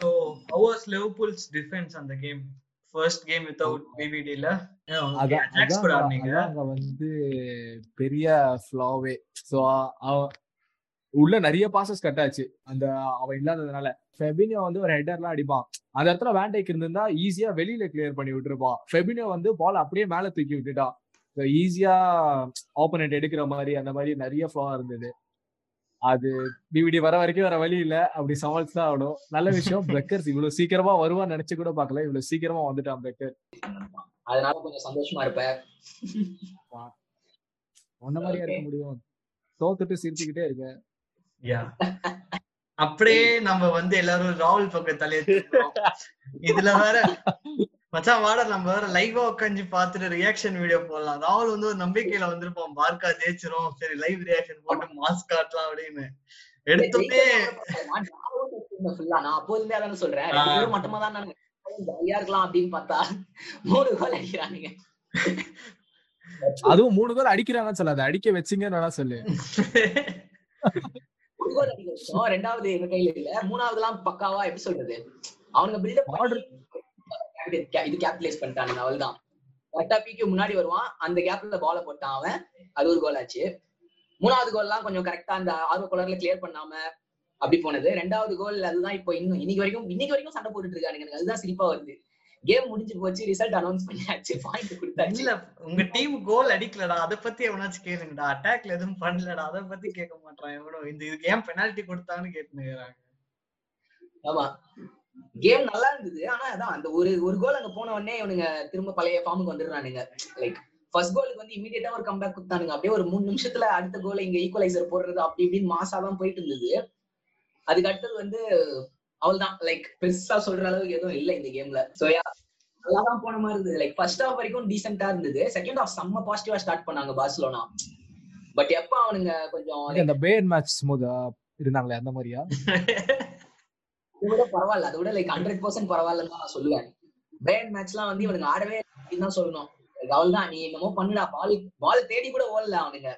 So, how was Liverpool's defense on the game? First game without BBD ல? அதான் Ajax கூட அதான் ஆடுனீங்க. அதான் அங்க வந்து பெரிய ஃபிளாவே ஸோ உள்ள நிறைய பாசஸ் கட் ஆச்சு. அந்த அவன் இல்லாததுனால. ஃபெபினியோ வந்து ஒரு ஹெட்டர்லாம் அடிப்பான். அந்த இடத்துல வேண்டைக்கு இருந்திருந்தா ஈஸியா வெளியில கிளியர் பண்ணி விட்டுருப்பான். ஃபெபினியோ வந்து பால் அப்படியே மேல தூக்கி விட்டுட்டான். ஈஸியா ஆப்போனன்ட் எடுக்கிற மாதிரி அந்த மாதிரி நிறைய ஃப்ளா இருந்தது. அது டிவிடி வர வரைக்கும் வேற வழி இல்ல. அப்படி சமாளிச்சு தான் ஆகணும். நல்ல விஷயம். பெக்கர்ஸ் இவ்வளவு சீக்கிரமா வருவான்னு நினைச்சு கூட பார்க்கல. இவ்வளவு சீக்கிரமா வந்துட்டான் பெக்கர் அதனால கொஞ்சம் சந்தோஷமா இருப்பேன் உன்ன மாதிரியா இருக்க முடியும். தோத்துட்டு சிரிச்சுக்கிட்டே இருக்க. Yeah. அப்படியே நம்ம வந்து எல்லாரும் ராகுல் பக்கம் தலையை இதுல வேற மச்சான் வாட நம்ம வேற லைவா உட்காந்து பாத்துட்டு ரியாக்ஷன் வீடியோ போடலாம். ராகுல் வந்து ஒரு நம்பிக்கையில வந்திருப்பான். பார்க்கா ஜெயிச்சிரும். சரி லைவ் ரியாக்ஷன் போட்டு மாஸ்க் காட்டலாம் அப்படின்னு. எடுத்தோடனே நான் அப்போதுமே அதான சொல்றேன் ரெண்டு பேரும் மட்டுமா தான் நான் ஜாலியா இருக்கலாம் அப்படின்னு பார்த்தா மூணு கோல் அடிக்கிறானுங்க அதுவும் மூணு கோல் அடிக்கிறாங்கன்னு சொல்லாத. அடிக்க வச்சிங்கன்னு சொல்லு. ஒரு கோல் அடிக்க வச்சோம் ரெண்டாவது எங்க கையில இல்ல. மூணாவது எல்லாம் பக்காவா எப்படி சொல்றது? அவனுங்க பில்டப் Order- இது கேபிடலைஸ் பண்ணிட்டானுங்க. அவள்தான் கரெக்டா பிக்கு முன்னாடி வருவான். அந்த கேப்ல பால போட்டான் அவன். அது ஒரு கோல் ஆச்சு. மூணாவது கோல் எல்லாம் கொஞ்சம் கரெக்டா அந்த ஆர்வ கோலர்ல கிளியர் பண்ணாம அப்படி போனது. ரெண்டாவது கோல் அதுதான் இப்போ இன்னும் இன்னைக்கு வரைக்கும் இன்னைக்கு வரைக்கும் சண்டை போட்டுட்டு இருக்கானுங்க. எனக்கு அதுதான் சிரிப்பா வருது. கேம் முடிஞ்சு போச்சு ரிசல்ட் அனௌன்ஸ் பண்ணியாச்சு பாயிண்ட் கொடுத்தாச்சு. இல்ல உங்க டீம் கோல் அடிக்கலடா அத பத்தி எவனாச்சும் கேளுங்கடா அட்டாக்ல எதுவும் பண்ணலடா அத பத்தி கேட்க மாட்டான் எவனோ இந்த இதுக்கு ஏன் பெனால்டி கொடுத்தான்னு கேட்டுக்கிறாங்க ஆமா. கேம் நல்லா இருந்தது ஆனா அதான் அந்த ஒரு ஒரு கோல் அங்க போன உடனே இவனுங்க திரும்ப பழைய ஃபார்முக்கு வந்துடுறானுங்க. லைக் ஃபர்ஸ்ட் கோலுக்கு வந்து இமீடியட்டா ஒரு கம்பேக் கொடுத்தானுங்க. அப்படியே ஒரு மூணு நிமிஷத்துல அடுத்த கோலை இங்க ஈக்குவலைசர் போடுறது அப்படி இப்படின்னு மாசா தான் போயிட்டு இருந்தது. அதுக்கு அடுத்தது வந்து அவள்தான் லைக் பெருசா சொல்ற அளவுக்கு எதுவும் இல்ல இந்த கேம்ல சோ நல்லா தான் போன மாதிரி இருந்தது. லைக் ஃபர்ஸ்ட் ஹாஃப் வரைக்கும் டீசென்டா இருந்தது. செகண்ட் ஹாஃப் செம்ம பாசிட்டிவா ஸ்டார்ட் பண்ணாங்க பார்சலோனா பட் எப்ப அவனுங்க கொஞ்சம் அந்த பேன் மேட்ச் ஸ்மூதா இருந்தாங்களே அந்த மாதிரியா? விட பரவாயில்ல. அதை விட லைக் ஹண்ட்ரட் பர்சன்ட் பரவாயில்லன்னு நான் சொல்லுவேன். பேன் மேட்ச்லாம் வந்து இவனுங்க ஆடவே அப்படின்னு தான் சொல்லணும். அவள் தான் நீ என்னமோ பண்ணுடா. பால் பால் தேடி கூட ஓடல அவனுங்க.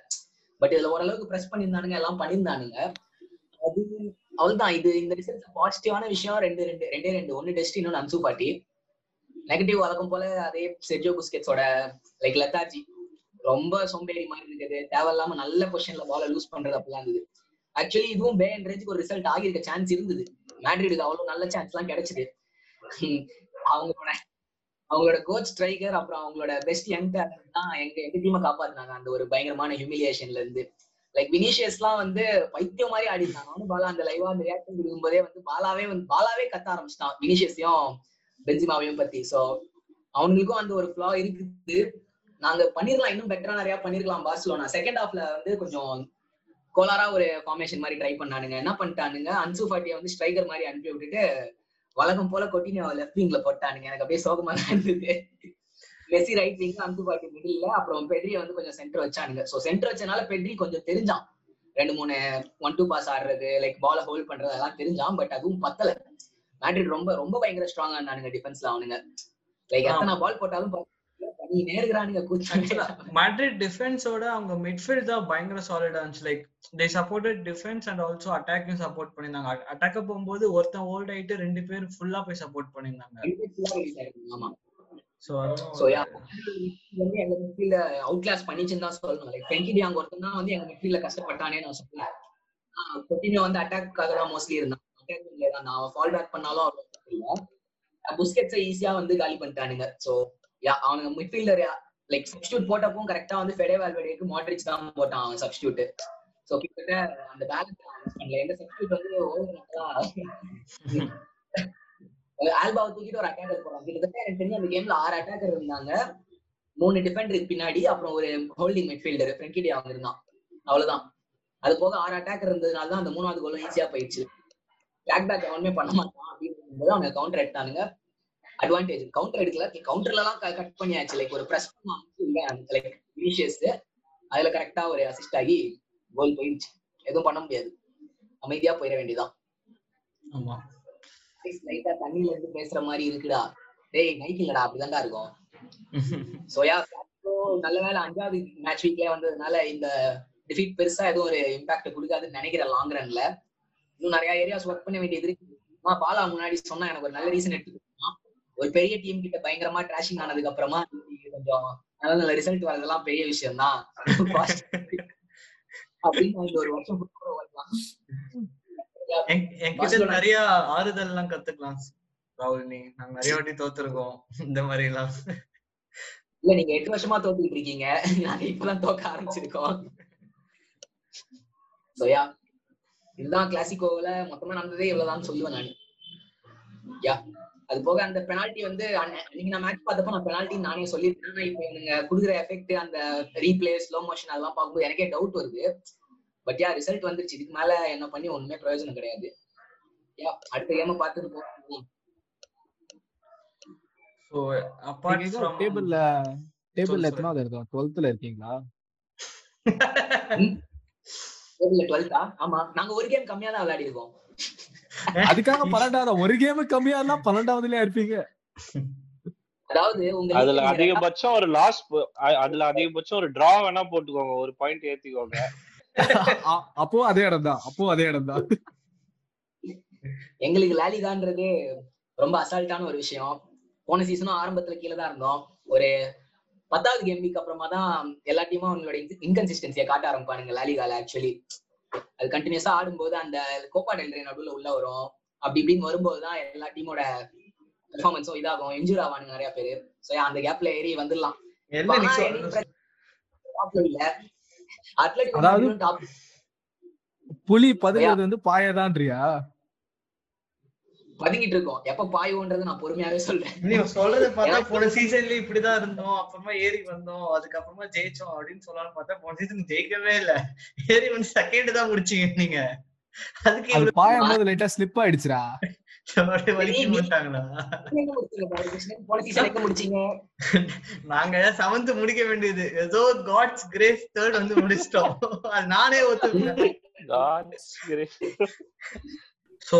பட் இதுல ஓரளவுக்கு பிரஸ் பண்ணியிருந்தானுங்க எல்லாம் பண்ணியிருந்தானுங்க. அது அவ்வளவுதான் இது இந்த ரிசல்ட் பாசிட்டிவான விஷயம் ரெண்டு ரெண்டு ரெண்டே ரெண்டு. ஒன்னு டெஸ்ட் இன்னொன்னு அன்சு பாட்டி நெகட்டிவ் வழக்கம் போல அதே செர்ஜோ புஸ்கெட்ஸோட லைக் லத்தாஜி ரொம்ப சோம்பேறி மாதிரி இருக்குது தேவையில்லாம நல்ல பொசிஷன்ல பால லூஸ் பண்றது அப்படிலாம் இருந்தது. ஆக்சுவலி இதுவும் பே ரேஞ்சுக்கு ஒரு ரிசல்ட் ஆகியிருக்க சான்ஸ் இருந்தது. மேட்ரிடுக்கு அவ்வளவு நல்ல சான்ஸ் எல்லாம் கிடைச்சது. அவங்களோட அவங்களோட கோச் ஸ்ட்ரைக்கர் அப்புறம் அவங்களோட பெஸ்ட் யங் டேலண்ட் தான் எங்க எங்க டீமை காப்பாத்துனாங்க. அந்த ஒரு பயங்கரமான ஹியூமிலியேஷன்ல இருந்து. லைக் வினிஷியஸ்லாம் வந்து பைத்தியம் மாதிரி ஆடி இருந்தாங்க அவனும் பாலா அந்த லைவா அந்த ரியாக்ஷன் கொடுக்கும்போதே வந்து பாலாவே வந்து பாலாவே கத்த ஆரம்பிச்சிட்டான். வினிஷியஸையும் பெஞ்சிமாவையும் பத்தி. சோ அவங்களுக்கும் அந்த ஒரு ஃபிளா இருக்குது. நாங்க பண்ணிருக்கலாம் இன்னும் பெட்டரா நிறைய பண்ணிருக்கலாம் பார்சலோனா. செகண்ட் ஹாஃப்ல வந்து கொஞ்சம் கோலாரா ஒரு ஃபார்மேஷன் மாதிரி ட்ரை பண்ணானுங்க. என்ன பண்ணிட்டானுங்க? அன்சு ஃபாட்டியை வந்து ஸ்ட்ரைக்கர் மாதிரி அனுப்பி விட்டுட்டு வழக்கம் போல கொட்டினோ லெஃப்ட் விங்ல போட்டானுங்க. எனக்கு அப்படியே சோகமா தான் இருந்தது. Messi right wing Ansu Fati மிடில்ல. அப்புறம் பெட்ரியை வந்து கொஞ்சம் சென்டர் வச்சானுங்க. சோ சென்டர் வச்சனால பெட்ரி கொஞ்சம் தெரிஞ்சான். ரெண்டு மூணு ஒன் டூ பாஸ் ஆடுறது லைக் பால ஹோல்ட் பண்றது அதெல்லாம் தெரிஞ்சான் பட் அதுவும் பத்தல. மேட்ரிட் ரொம்ப ரொம்ப பயங்கர ஸ்ட்ராங்கா இருந்தானுங்க டிஃபென்ஸ்ல அவனுங்க. லைக் எத்தனை பால் போட்டாலும் மேட்ரிட் டிஃபென்ஸோட அவங்க மிட்ஃபீல்ட் தான் பயங்கர சாலிடா இருந்துச்சு. Like they supported defence and also அட்டாக்கும் support பண்ணிருந்தாங்க அட்டாக்க போகும்போது ஒருத்தன் ஓல்ட் ஆயிட்டு ரெண்டு பேர் ஃபுல்லா போய் சப்போர்ட் பண்ணிருந்தாங்க ஆமா. சோ யா வந்து எங்க மிட்ஃபீல்ட அவுட் கிளாஸ் பண்ணிச்சுன்னு தான் சொல்லணும். லைக் ஃப்ரெங்கி டியாங் ஒருத்தன் தான் வந்து எங்க மிட்ஃபீல்ட்ல கஷ்டப்பட்டானே நான் சொல்லுவேன் கொட்டினோ வந்து அட்டாக்காக தான் மோஸ்ட்லி இருந்தான். அட்டாக்கிங்ல தான் நான் ஃபால் பேக் பண்ணாலும் அவ்வளவு இல்ல. புஸ்கெட்ஸை ஈஸியா வந்து காலி பண்ணிட்டானுங்க. சோ யா அவனுங்க மிட்ஃபீல்டர் லைக் சப்ஸ்டியூட் போட்டப்போ கரெக்டா வந்து ஃபெடே வால்வெடேக்கு மாட்ரிச் தான் போட்டான் அவன் சப்ஸ்டியூட் சோ கிட்டத்தட்ட அந்த பேலன்ஸ் பண்ணல. எங்க சப்ஸ்டியூட் வந்து ஓவர் ஆல்பாவை தூக்கிட்டு ஒரு அட்டாக்கர் போறாங்க கிட்டத்தட்ட எனக்கு தெரிஞ்சு அந்த கேம்ல ஆறு அட்டாக்கர் இருந்தாங்க. மூணு டிஃபெண்டருக்கு பின்னாடி அப்புறம் ஒரு ஹோல்டிங் மிட்ஃபீல்டர் ஃப்ரெங்கிடி அவங்க இருந்தான். அவ்வளவுதான். அது போக ஆறு அட்டாக் இருந்ததுனால தான் அந்த மூணாவது கோலும் ஈஸியா போயிடுச்சு. பேக் பேக் எவனுமே பண்ண மாட்டான் அப்படின்னு போது அவங்க கவுண்டர் எடுத்தானுங்க. அட்வான்டேஜ் கவுண்டர் எடுக்கல. கவுண்டர்ல எல்லாம் கட் பண்ணியாச்சு. லைக் ஒரு பிரஸ் லைக் இனிஷியஸ் அதுல கரெக்டா ஒரு அசிஸ்ட் ஆகி கோல் போயிடுச்சு. எதுவும் பண்ண முடியாது. அமைதியா போயிட வேண்டியதான் ஆமா. லைட்டா தண்ணியில இருந்து பேசுற மாதிரி இருக்குடா. டேய் நைட் இல்லடா அப்படிதான்டா இருக்கும். சோயா நல்ல வேளை அஞ்சாவது மேட்ச் வீக்லயே வந்ததுனால இந்த டிஃபீட் பெருசா எதுவும் ஒரு இம்பாக்ட் கொடுக்காதுன்னு நினைக்கிறேன் லாங் ரன்ல இன்னும் நிறைய ஏரியாஸ் ஒர்க் பண்ண வேண்டியது இருக்கு. நான் பாலா முன்னாடி சொன்னா எனக்கு ஒரு நல்ல ரீசன் எடுத்துக்கிட்டோம் ஒரு பெரிய டீம் கிட்ட பயங்கரமா ட்ராஷிங் ஆனதுக்கு அப்புறமா கொஞ்சம் நல்ல நல்ல ரிசல்ட் வரதெல்லாம் பெரிய விஷயம் தான் அப்படின்னு ஒரு வருஷம் என்கிட்ட நிறைய ஆறுதல் எல்லாம் கத்துக்கலாம் ராகுல். நீ நாங்க நிறைய வாட்டி தோத்துருக்கோம் இந்த மாதிரி எல்லாம் இல்ல நீங்க எட்டு வருஷமா தோத்துக்கிட்டு இருக்கீங்க. நாங்க இப்பதான் தோக்க ஆரம்பிச்சிருக்கோம். சோயா இதுதான் கிளாசிக்கோல மொத்தமா நடந்ததே இவ்வளவுதான் சொல்லுவேன் நான். யா அது போக அந்த பெனால்டி வந்து அன்னைக்கு நான் மேட்ச் பார்த்தப்ப நான் பெனால்டி நானே சொல்லியிருக்கேன். இப்போ நீங்க குடுக்குற எஃபெக்ட் அந்த ரீப்ளே ஸ்லோ மோஷன் அதெல்லாம் பார்க்கும்போது எனக்கே டவுட் வருது. பட் யா ரிசல்ட் வந்துருச்சு. இதுக்கு மேல என்ன பண்ணி ஒண்ணுமே பிரயோஜனம் கிடையாது. யா அடுத்த கேம பார்த்துட்டு போகணும் ஸோ அப்பார்ட் ஃப்ரம் டேபிள்ல டேபிள்ல. எத்தனாவது இருக்கோம் டுவெல்த்ல இருக்கீங்களா? டேபிள்ல டுவெல்த்தா ஆமா. நாங்க ஒரு கேம் கம்மியா தான் விளையாடி இருக்கோம் அதுக்காக பன்னெண்டாவது ஒரு கேம் கம்மியா இருந்தா பன்னெண்டாவதுலயே இருப்பீங்க? அதாவது உங்க அதுல அதிகபட்சம் ஒரு லாஸ் அதுல அதிகபட்சம் ஒரு டிரா வேணா போட்டுக்கோங்க. ஒரு பாயிண்ட் ஏத்திக்கோங்க. அப்போ அதே இடம் தான் அப்போ அதே இடம் தான் எங்களுக்கு லாலிகான்றது ரொம்ப அசால்ட்டான ஒரு விஷயம். போன சீசனும் ஆரம்பத்துல கீழே தான் இருந்தோம். ஒரு பத்தாவது கேம் வீக் அப்புறமா தான் எல்லா டீமும் அவங்களோட இன்கன்சிஸ்டன்சியை காட்ட ஆரம்பிப்பானுங்க லாலிகால ஆக்சுவலி அது கண்டினியூஸா ஆடும்போது அந்த கோப்பா டெல்ரே நடுவுல உள்ள வரும். அப்படி இப்படின்னு வரும்போது தான் எல்லா டீமோட பெர்ஃபார்மன்ஸும் இதாகும். இன்ஜூர் ஆவானுங்க நிறைய பேரு. சோ அந்த கேப்ல ஏறி வந்துடலாம். இல்ல. அதாவது- புலி பதுங்கிறது வந்து பாயதான்றியா? பதுங்கிட்டு இருக்கோம். எப்ப பாயுன்றது நான் பொறுமையாவே சொல்றேன். நீ சொல்றத பார்த்தா போன சீசன்ல இப்படிதான் இருந்தோம். அப்புறமா ஏறி வந்தோம். அதுக்கப்புறமா ஜெயிச்சோம் அப்படின்னு சொல்லலாம்னு பார்த்தா போன சீசன் ஜெயிக்கவே இல்ல. ஏறி வந்து செகண்ட் தான் முடிச்சீங்க நீங்க. அதுக்கு பாயும் போது லைட்டா ஸ்லிப் ஆயிடுச்சுடா. நாங்க செவன்த் முடிக்க வேண்டியது. ஏதோ காட்ஸ் கிரேஸ் தேர்ட் வந்து முடிச்சிட்டோம். அது நானே grace. சோ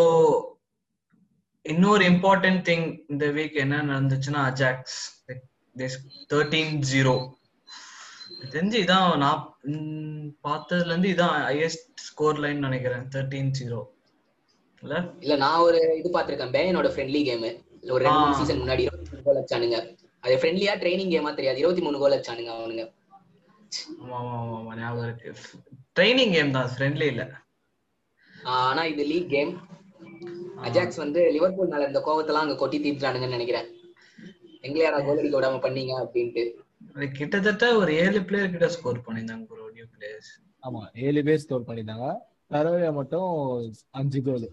இன்னொரு இம்பார்ட்டன்ட் திங் இந்த வீக் என்ன நடந்துச்சுன்னா அஜாக்ஸ் தேர்ட்டீன் ஜீரோ தெரிஞ்சு இதான் நான் பார்த்ததுல இருந்து இதான் ஹையஸ்ட் ஸ்கோர் லைன் நினைக்கிறேன் தேர்ட்டீன் ஜீரோ இல்ல? இல்ல நான் ஒரு இது பாத்திருக்கேன் பேனோட ஃப்ரெண்ட்லி கேம் ஒரு ரெண்டு மூணு. சீசன் முன்னாடி இருபத்தி மூணு கோல் அடிச்சானுங்க. அது ஃப்ரெண்ட்லியா ட்ரைனிங் கேமா தெரியாது. இருபத்தி மூணு கோல் அடிச்சானுங்க அவனுங்க. ஆமா ஆமா ஆமா, ஆமா. ஞாபகம் இருக்கு. ட்ரைனிங் கேம் தான் ஃப்ரெண்ட்லி இல்ல. ஆனா இது லீக் கேம் அஜாக்ஸ் வந்து லிவர்பூல் மேல இந்த கோவத்தெல்லாம் அங்க கொட்டி தீர்த்துறானுங்கன்னு நினைக்கிறேன். எங்களை யாரா கோல் அடிக்க விடாம பண்ணீங்க அப்படின்ட்டு. அது கிட்டத்தட்ட ஒரு ஏழு பிளேயர் கிட்ட ஸ்கோர் பண்ணியிருந்தாங்க ப்ரோ நியூ பிளேயர்ஸ் ஆமா ஏழு பேர் ஸ்கோர் பண்ணிட்டாங்க தரவையா மட்டும் அஞ்சு கோல்.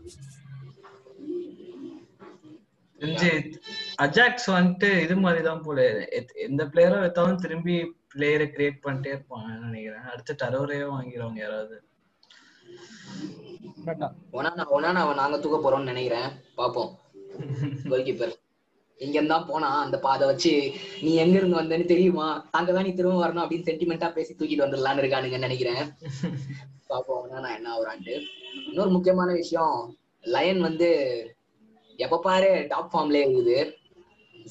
அஜாக்ஸ் வந்துட்டு இது மாதிரி தான் போல. எத்- எந்த பிளேயரா வைத்தாலும் திரும்பி பிளேயரை கிரியேட் பண்ணிட்டே இருப்பாங்கன்னு நினைக்கிறேன். அடுத்து டரோரே வாங்கிடுவாங்க யாராவது. ஒனா ஒனா நாங்க தூக்க போறோம்னு நினைக்கிறேன். பாப்போம். கோல் கீப்பர் இருந்தா போனா அந்த பாதை வச்சு நீ எங்க இருந்து வந்தேன்னு தெரியுமா? அங்கதான் நீ திரும்ப வரணும் அப்படின்னு சென்டிமெண்டா பேசி தூக்கிட்டு வந்துடலாம்னு இருக்கானுங்கன்னு நினைக்கிறேன். பாப்போம் ஒனா என்ன ஆகுறான்ட்டு இன்னொரு முக்கியமான விஷயம் லயன் வந்து எப்ப பாரு டாப் ஃபார்ம்ல இருக்குது.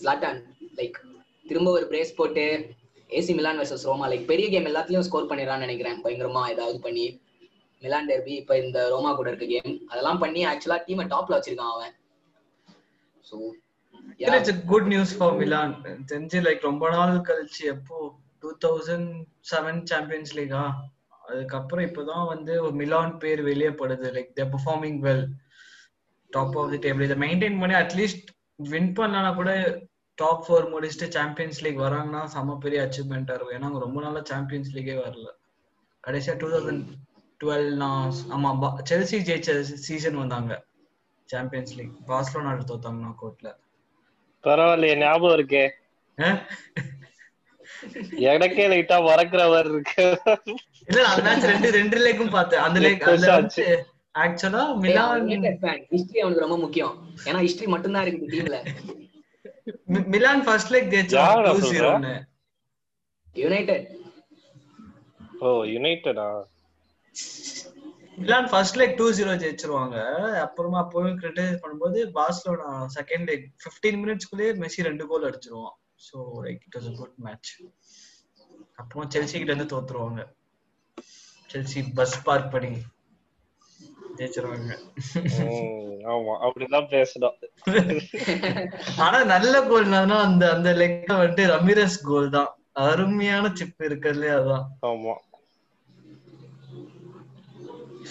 ஸ்லாட்டான் லைக் திரும்ப ஒரு பிரேஸ் போட்டு AC Milan versus Roma like பெரிய கேம் எல்லாத்துலயும் ஸ்கோர் பண்ணிடுறான்னு நினைக்கிறேன். பயங்கரமா ஏதாவது பண்ணி. மிலான் டெர்பி இப்ப இந்த ரோமா கூட இருக்க கேம் அதெல்லாம் பண்ணி ஆக்சுவலா டீமை டாப்ல வச்சிருக்கான் அவன். So it's good news for Milan தெரிஞ்சு லைக் ரொம்ப நாள் கழிச்சு எப்போ டூ தௌசண்ட் செவன் சாம்பியன்ஸ் லீகா அதுக்கப்புறம் இப்பதான் வந்து ஒரு மிலான் பேர் வெளியே படுது like the performing well top of the table இதை மெயின்டைன் பண்ணி அட்லீஸ்ட் வின் பண்ணலனா கூட டாப் ஃபோர் முடிச்சுட்டு சாம்பியன்ஸ் லீக் வராங்கன்னா செம பெரிய அச்சீவ்மெண்டா இருக்கும் ஏன்னா ரொம்ப நாளா சாம்பியன்ஸ் லீகே வரல கடைசியா டூ தௌசண்ட் டுவெல் நான் ஆமா செல்சி ஜெயிச்ச சீசன் வந்தாங்க சாம்பியன்ஸ் லீக் பார்சலோனா தோத்தாங்க நாக் அவுட்ல பரவாயில்லையே ஞாபகம் இருக்கே. எனக்கே லைட்டா மறக்கிற மாதிரி இருக்கு. இல்ல அந்த மேட்ச் ரெண்டு ரெண்டு லேக்கும் பார்த்தேன். அந்த லேக் ஆக்சுவலா மிலான் ஹிஸ்டரி அவனுக்கு ரொம்ப முக்கியம். ஏன்னா ஹிஸ்டரி மட்டும்தான் இருக்குது டீம்ல மிலான் ஃபர்ஸ்ட் லேக் ஜெயிச்சாங்க யுனைடெட் ஓ யுனைடடா Milan first leg two zero ஜெயிச்சிருவாங்க. அப்புறமா போய் கிரிட்டிசைஸ் பண்ணும்போது பார்சலோனா செகண்ட் லெக் பிப்டீன் மினிட்ஸ்க்குள்ளேயே மெஸ்ஸி ரெண்டு goal அடிச்சிருவான். So like it was good match அப்புறம் செல்சி கிட்ட இருந்து தோத்துருவாங்க. செல்சி பஸ் பார்க் பண்ணி ஜெயிச்சிருவாங்க. ஆமா. அப்படிதான் பேசணும். ஆனா நல்ல கோல்னா அந்த அந்த லெக்ல வந்துட்டு ரமிரஸ் கோல் தான். அருமையான சிப் இருக்கிறதுலே அதான். ஆமா.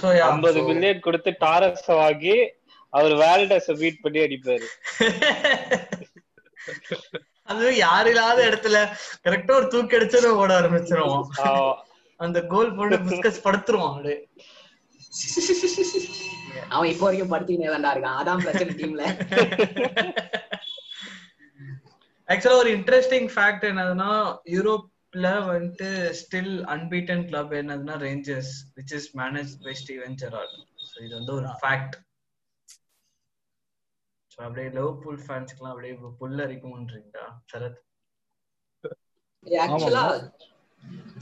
ஐம்பது மில்லியன் கொடுத்து டாரஸ் வாங்கி அவர் வேல்டஸ் பீட் பண்ணி அடிப்பாரு. அது யாரு இல்லாத இடத்துல கரெக்டா ஒரு தூக்கி அடிச்சதும் ஓட ஆரம்பிச்சிருவான். ஆமா. அந்த கோல் போட்டு பிஸ்கஸ் படுத்துருவான் அப்படியே. அவன் இப்போ வரைக்கும் படுத்திக்கினே தான்டா இருக்கான். அதான் பிரச்சனை டீம்ல. ஆக்சுவலா ஒரு இன்ட்ரெஸ்டிங் ஃபேக்ட் என்னதுன்னா யூரோப்ல வந்துட்டு ஸ்டில் அன்பீட்டன் கிளப் என்னதுன்னா Rangers which is manage by Steven Gerrard so இது வந்து ஒரு ஃபேக்ட் ஸோ அப்படியே லிவர்பூல் ஃபேன்ஸ்க்குலாம் அப்படியே புல் அரிக்கும்ன்றீங்களா சரத்? ஆக்சுவலா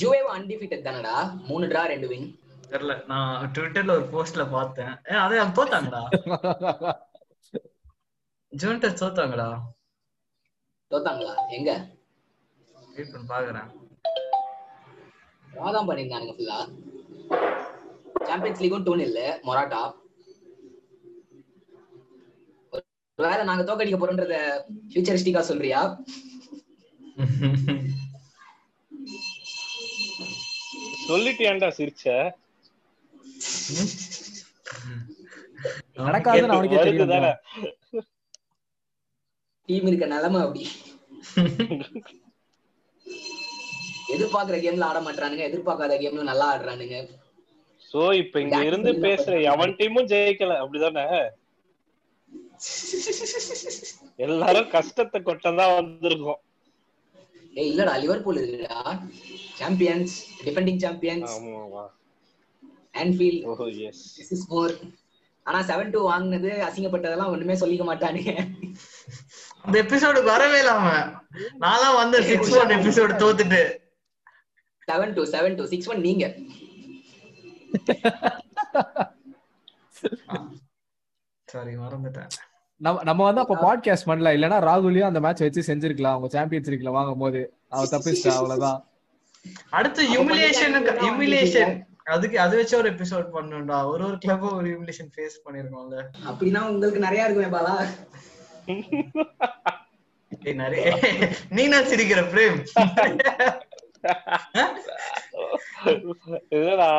ஜூவேவா அன்டிஃபீட்டட் தானடா. மூணு டிரா ரெண்டு வின் தெரியல. நான் ட்விட்டர்ல ஒரு போஸ்ட்ல பார்த்தேன். ஏ அதே தோத்தாங்கடா ஜூன்டஸ் தோத்தாங்கடா தோத்தாங்களா? எங்க? வெயிட் பண்ணி பாக்குறேன் ராதான் பண்ணிருந்தானுங்க ஃபுல்லா சாம்பியன்ஸ் லீக்கும் டூன் இல்ல மொராட்டா. வேலை நாங்க தோக்கடிக்க போறோன்றத ஃபியூச்சரிஸ்டிக்கா சொல்றியா? சொல்லிட்டு ஏன்டா சிரிச்ச? நடக்காதுன்னு அவனுக்கே தெரியும். டீம் இருக்க நிலைமை அப்படி. எதிர்பார்க்கிற கேம்ல ஆட மாட்டானுங்க எதிர்பார்க்காத கேம்ல நல்லா ஆடுறானுங்க. சோ இப்ப இங்க இருந்து பேசுற எவன் டீமும் ஜெயிக்கல. அப்படிதானே? எல்லாரும் கஷ்டத்தை கொட்டம் தான் வந்திருக்கோம். ஏய் இல்லடா லிவர்பூல் இருக்குடா. சாம்பியன்ஸ் டிஃபெண்டிங் சாம்பியன்ஸ் ஆமா Anfield oh yes this is more ஆனா செவன் டூ வாங்குனது அசிங்கப்பட்டதெல்லாம் ஒண்ணுமே சொல்லிக்க மாட்டானுங்க. அந்த எபிசோடுக்கு வரவே இல்லாம நான்லாம் வந்த six one episode தோத்துட்டு. Seven two seven two six one நீங்க. சாரி மறந்துட்டேன். நம்ம நம்ம வந்து அப்ப பாட்காஸ்ட் பண்ணல. இல்லனா ராகுலியும் அந்த மேட்ச் வச்சு செஞ்சிருக்கலாம். அவங்க சாம்பியன்ஸ் லீக்ல வாங்கும் போது அவ தப்பிச்சிட்டா அவ்வளவுதான். அடுத்து ஹியூமிலியேஷனுக்கு ஹியூமிலியேஷன் அதுக்கு அது வச்சு ஒரு எபிசோட் பண்ணணும்டா ஒரு ஒரு கிளப் ஒரு ஹியூமிலியேஷன் ஃபேஸ் பண்ணிருக்கோம்ல. அப்படின்னா உங்களுக்கு நிறைய இருக்குமே பாலா. நிறைய. நீ நான் சிரிக்கிற பிரேம்? இல்லடா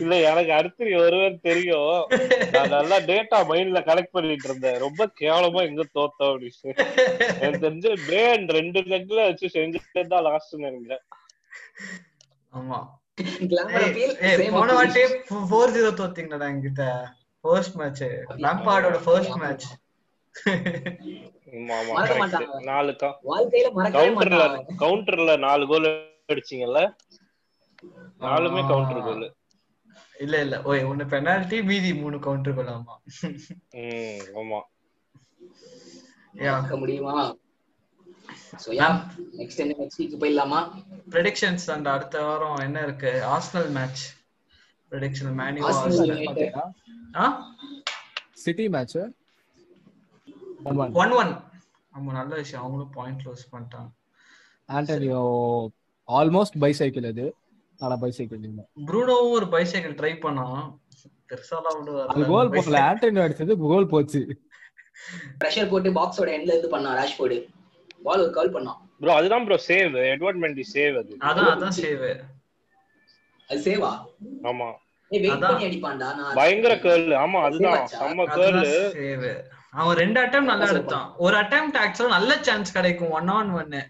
இல்ல எனக்கு அடுத்து ஒருவர் தெரியும். நான் நல்லா டேட்டா மைண்ட்ல கலெக்ட் பண்ணிட்டு இருந்தேன். ரொம்ப கேவலமா எங்க தோத்தோம் அப்படின்னு. எனக்கு தெரிஞ்சு பேன் ரெண்டு லெக்ல வச்சு செஞ்சுட்டு தான் லாஸ்ட் நினைக்கிறேன். ஆமா. போன வாட்டி ஃபோர் ஜீரோ தோத்தீங்கடா என்கிட்ட. ஃபர்ஸ்ட் மேட்ச் லாம்பார்டோட ஃபர்ஸ்ட் மேட்ச் ஆமா ஆமா மறக்க correct. மாட்டாங்க. நாலு கவுண்டர்ல மாட்டாங்க. கவுண்டர்ல நாலு கோல் அடிச்சீங்கல்ல? நாலுமே கவுண்டர் கோல் இல்ல இல்ல. ஓய் ஒன்னு பெனால்டி மீதி மூணு கவுண்டர் கொள்ளாமா ம் ஆமா. மறக்க முடியுமா? சோ யா நெக்ஸ்ட் என்ன நெக்ஸ்ட் வீக் போயிடலாமா? ப்ரெடிக்ஷன்ஸ் அந்த அடுத்த வாரம் என்ன இருக்கு? Arsenal match prediction Man U Arsenal Arsenal. ஆ? சிட்டி மேட்ச் ஒன் ஒன் ஆமா நல்ல விஷயம். அவங்களும் பாயிண்ட் க்ளோஸ் பண்ணிட்டாங்க. ஆண்டனியோ ஆல்மோஸ்ட் பைசைக்கிள் அது. ஆனா பைசைக்கிள் இல்ல ப்ரூனோவும் ஒரு பைசைக்கிள் ட்ரை பண்ணான் பெருசாலாம். கோல் போகல ஆண்டனியோ அடிச்சது கோல் போச்சு. பிரஷர் போட்டு பாக்ஸோட எண்ட்ல இருந்து பண்ணான் ராஷ்போர்டு பால் ஒரு கால் பண்ணான் ப்ரோ அதுதான் bro save Edouard Mendy save அது. அதான் அதான் சேவ் அது சேவா ஆமா. பயங்கர கேர்ள் ஆமா அதுதான்? செம்ம கேர்ள் அதுதான் சேவ் அவன் ரெண்டு அட்டம் நல்லா எடுத்தான். ஒரு அட்டம் ஆக்சுவலா நல்ல சான்ஸ் கிடைக்கும். ஒன் ஆன் ஒன்னு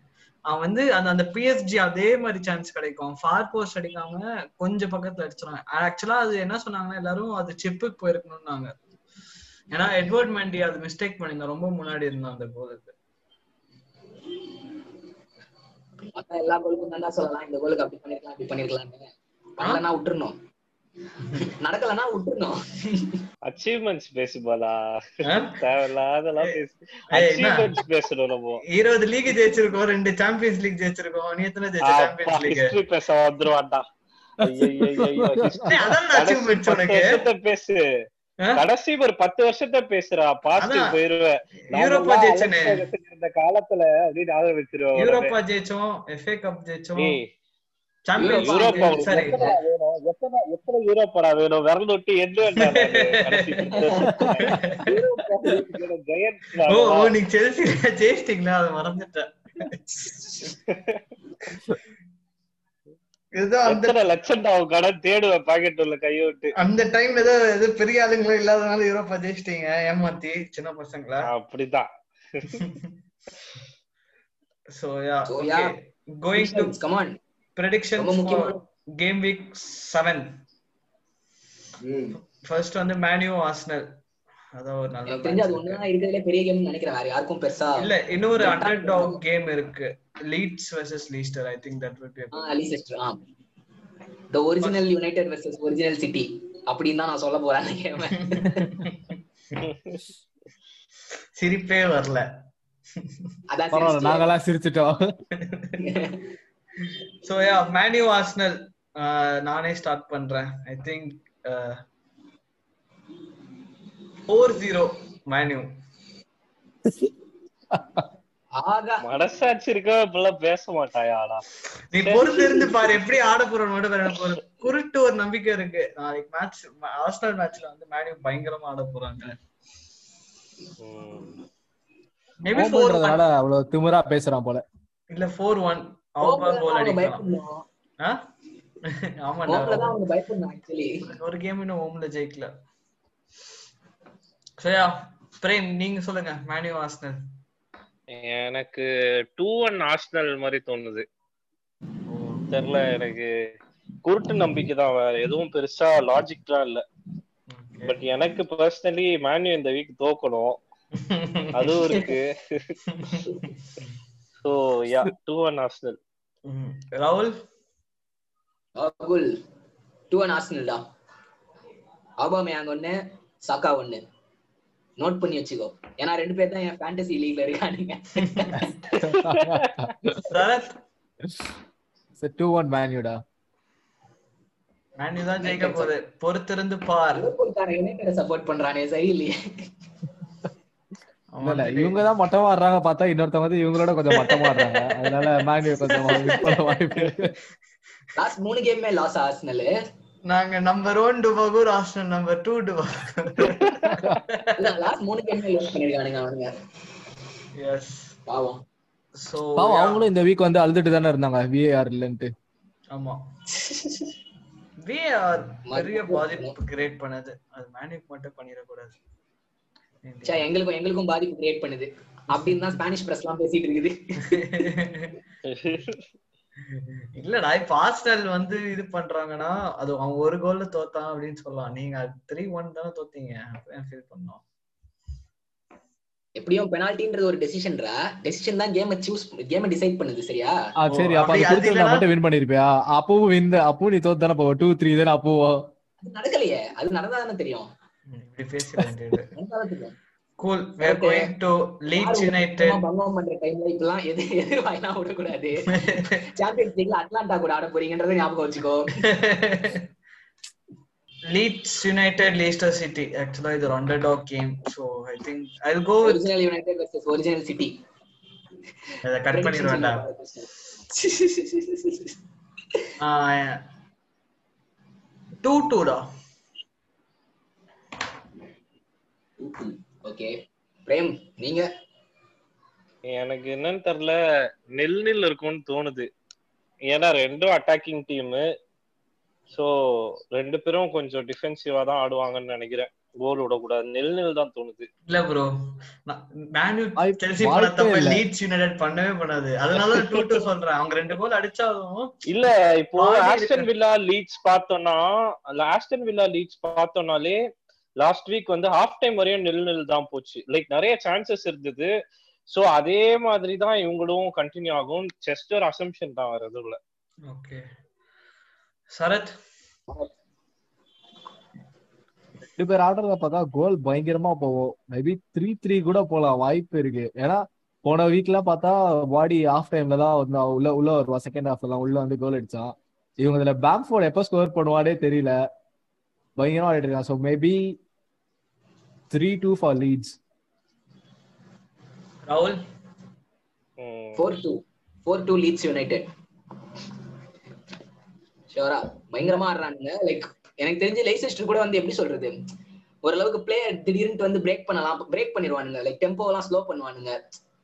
அவன் வந்து அந்த அந்த பிஎஸ்ஜி அதே மாதிரி சான்ஸ் கிடைக்கும். ஃபார் போஸ்ட் அடிக்காம கொஞ்சம் பக்கத்துல அடிச்சிருவான். ஆக்சுவலா அது என்ன சொன்னாங்கன்னா எல்லாரும் அது சிப்புக்கு போயிருக்கணும்னாங்க. ஏன்னா எட்வர்ட் மெண்டி அது மிஸ்டேக் பண்ணிங்க ரொம்ப முன்னாடி இருந்தான் அந்த கோலுக்கு எல்லா கோலுக்கும் தான்டா சொல்லலாம். இந்த கோலுக்கு அப்படி பண்ணிருக்கலாம் அப்படி பண்ணிருக்கலாம்னு. பண்ணலன்னா விட்டுறணும் நடக்கலன்னா விட்டுறணும். அச்சீவ்மெண்ட்ஸ் பேசு பாலா ஆ? தேவையில்லாதெல்லாம் பேசு? அச்சீவ்மெண்ட்ஸ் பேசணும் நம்ம. இருபது லீக் ஜெயிச்சிருக்கோம் ரெண்டு சாம்பியன்ஸ் லீக் ஜெயிச்சிருக்கோம். நீ எத்தனை ஜெயிச்ச சாம்பியன்ஸ் லீக் ஹிஸ்டரி பேச வந்துருவான்டா. பேசு? கடைசி ஒரு பத்து வருஷத்தை பேசுறா பாசிட்டிவ். போயிருவேன் யூரோப்பா ஜெயிச்சனே. இந்த காலத்துல அப்படின்னு ஞாபகம் வச்சிருவேன் யூரோப்பா ஜெயிச்சோம் எஃப்ஏ கப் ஜெயிச்சோம். எத்தனை யூரோப்பாடா வேணும்? விரல் விட்டு எண்டு வேண்டாம் கடைசி பத்து வருஷத்துல. யூரோப்பா லீக்ல giants டா ஓ ஓ அதெல்லாம். நீங்க செல்சி ஜெயிச்சிட்டீங்களா? அதை மறந்துட்டேன். இதுதான் அந்த எத்தனை லட்சம் தான் அவன் கடன் தேடுவேன் பாக்கெட் உள்ள கையை விட்டு. அந்த டைம் ஏதோ ஏதோ பெரிய ஆளுங்களும் இல்லாதனால யூரோப்பா ஜெயிச்சிட்டீங்க. ஏமாத்தி சின்ன பசங்களா? அப்படிதான் so yeah. Going to come முக்கியமான கேம் வீக் 7 ஃபர்ஸ்ட் வந்து மேன்யூ ஆர்சனல் அதான் ஒரு நல்ல தெரிஞ்சு அது. ஒண்ணுதான் இருக்கிறதுல பெரிய கேம் நினைக்கிறேன். வேற யாருக்கும் பெருசா இல்ல இன்னொரு அண்டர் game. டாக் கேம் இருக்கு. Leeds versus Leicester I think that will be Leicester ah the original United versus original City அப்படின்னு தான் நான் சொல்ல போறேன் அந்த கேம் சிரிப்பே வரல. அதான். நாங்கெல்லாம் சிரிச்சிட்டோம். So yeah Man U Arsenal நானே ஸ்டார்ட் பண்றேன். I think four zero Man U மனசாட்சி இருக்க? இப்பெல்லாம் பேச மாட்டாயாடா நீ பொறுத்து இருந்து பாரு எப்படி ஆட போறோம் மட்டும் எனக்கு குருட்டு ஒரு நம்பிக்கை இருக்கு. நாளைக்கு மேட்ச் ஆஸ்டல் மேட்ச்ல வந்து மேன்யூ பயங்கரமா ஆட போறாங்க. மேபி 4 அவ்வளவு திமிரா பேசுறான் போல. இல்ல 4 1 ஒரு கேம் இன்னும் ஹோம்ல ஜெயிக்கல. பிரேம் நீங்க சொல்லுங்க. மேனு ஆஸ்னல் எனக்கு டூ ஒன் ஆஸ்னல் மாதிரி தோணுது. தெரியல எனக்கு குருட்டு நம்பிக்கை தான். வேற எதுவும் பெருசா லாஜிக்லாம் இல்ல. பட் எனக்கு பர்சனலி மேன்யூ இந்த வீக் தோக்கணும். அதுவும் இருக்கு. So yeah two one Arsenal. ராகுல் குல் டூ அண்ட் ஆர்சனல் தான் ஆபாமேயாங் ஒண்ணு சாக்கா ஒண்ணு நோட் பண்ணி வச்சுக்கோ. ஏன்னா ரெண்டு பேர் தான் என் ஃபேண்டசி லீக்ல இருக்கானுங்க. சரத்? டூ? ஒன் மேன்யூடா மேன்யூ தான் ஜெயிக்க போகுது. பொறுத்திருந்து பார். யுனைட்டட சப்போர்ட் பண்றானே சரியில்லையே. இல்ல இவங்க தான் மட்டமா ஆடுறாங்க பார்த்தா இன்னொருத்தவங்க வந்து இவங்களோட கொஞ்சம் மட்டமா ஆடுறாங்க அதனால மேன்யூ கொஞ்சம் win பண்ண வாய்ப்பு இருக்கு. லாஸ்ட் மூணு கேமே லாஸ் ஆர்சனல் நாங்க நம்பர் ஒன் டுபாகூர் ஆர்சனல் நம்பர் டூ டுபாகூர் லாஸ்ட் மூணு கேமே லாஸ் பண்ணிருக்கானுங்க எஸ் பாவம். சோ பாவம் அவங்களும் இந்த வீக் வந்து அழுதுட்டு தானே இருந்தாங்க விஏஆர் இல்லன்ட்டு. ஆமா. விஆர் பெரிய பாதிப்பு கிரியேட் பண்ணது. அது மேனிக் மட்டும் பண்ணிடக்கூடாது. சே எங்களுக்கும் எங்களுக்கும் பாதிப்பு கிரியேட் பண்ணுது. அப்படின்னு தான் ஸ்பானிஷ் பிரஸ் எல்லாம் பேசிட்டு இருக்குது. இல்லடா இப்ப ஆர்சனல் வந்து இது பண்றாங்கன்னா அது அவங்க ஒரு கோல்ல தோத்தான் அப்படின்னு சொல்லலாம். நீங்க த்ரீ ஒன் தானே தோத்தீங்க. ஃபீல் பண்ணோம். எப்படியும் பெனால்டின்றது ஒரு டெசிஷன்ரா டெசிஷன் தான் கேமை சூஸ் கேமை டிசைட் பண்ணுது சரியா? சரி அப்ப அது கொடுத்து மட்டும் வின் பண்ணிருப்பியா? அப்பவும் வின் அப்பவும் நீ தோத்து தானே போவ? டூ த்ரீ தானே அப்பவும் அது நடக்கலையே. அது நடந்தா தானே தெரியும். இப்படி பேச வேண்டியது cool are Okay. going to Leeds United சும்மா பங்கம் பண்ற டைம்ல எது சாம்பியன்ஸ் லீக்ல அட்லாண்டா கூட ஆட போறீங்கன்றதை ஞாபகம் வச்சுக்கோ. லீட்ஸ் யுனைடெட் லீஸ்டர் சிட்டி ஆக்சுவலா இது ஒரு underdog game so I think I go with original United versus original City cut two? Okay Prem நீங்க? எனக்கு என்னன்னு தெரியல. நெல் நெல் இருக்கும்னு தோணுது. ஏன்னா ரெண்டும் அட்டாக்கிங் டீம் சோ ரெண்டு பேரும் கொஞ்சம் டிஃபென்சிவா தான் ஆடுவாங்கன்னு நினைக்கிறேன். கோல் விடக்கூடாது. நெல் நெல் தான் தோணுது. இல்ல bro Man U Chelsea. Leeds United பண்ணவே பண்ணாது அதனால டூ டூ சொல்றேன். அவங்க ரெண்டு கோல் அடிச்சாலும் இல்ல இப்போ ஆஸ்டன். வில்லா லீட்ஸ் பார்த்தோம்னா ஆஸ்டன் வில்லா லீட்ஸ் பார்த்தோம்னாலே லாஸ்ட் வீக் வந்து ஹாஃப் டைம் வரையும் நெல் நெல் தான் போச்சு. லைக் நிறைய சான்சஸ் இருந்தது. சோ அதே மாதிரி தான் இவங்களும் கண்டினியூ ஆகும். ஜஸ்ட் ஒரு அசம்ஷன் தான் இல்ல. ஓகே சரத்? ரெண்டு பேர் ஆடுறத பார்த்தா கோல் பயங்கரமா போகும். மேபி த்ரீ த்ரீ கூட போலாம். வாய்ப்பு இருக்கு. ஏன்னா போன வீக்ல பார்த்தா பாடி ஆஃப் டைம்ல தான் வந்து உள்ள உள்ள வருவா. செகண்ட் ஹாஃப்ல தான் உள்ள வந்து கோல் அடிச்சான் இவங்க இதுல பேம்ஃபோர்ட் எப்ப ஸ்கோர் பண்ணுவானே தெரியல. பயங்கரமா ஆடிட்டு இருக்கான். So maybe three two for Leeds ராகுல் ம். Four two four two Leeds United ஷோரா பயங்கரமா ஆடுறானுங்க. லைக் எனக்கு தெரிஞ்சு லைசெஸ்டர் கூட வந்து எப்படி சொல்றது? ஓரளவுக்கு பிளேயர் திடீர்னு வந்து பிரேக் பண்ணலாம். பிரேக் பண்ணிடுவானுங்க. லைக் டெம்போ எல்லாம் ஸ்லோ பண்ணுவானுங்க.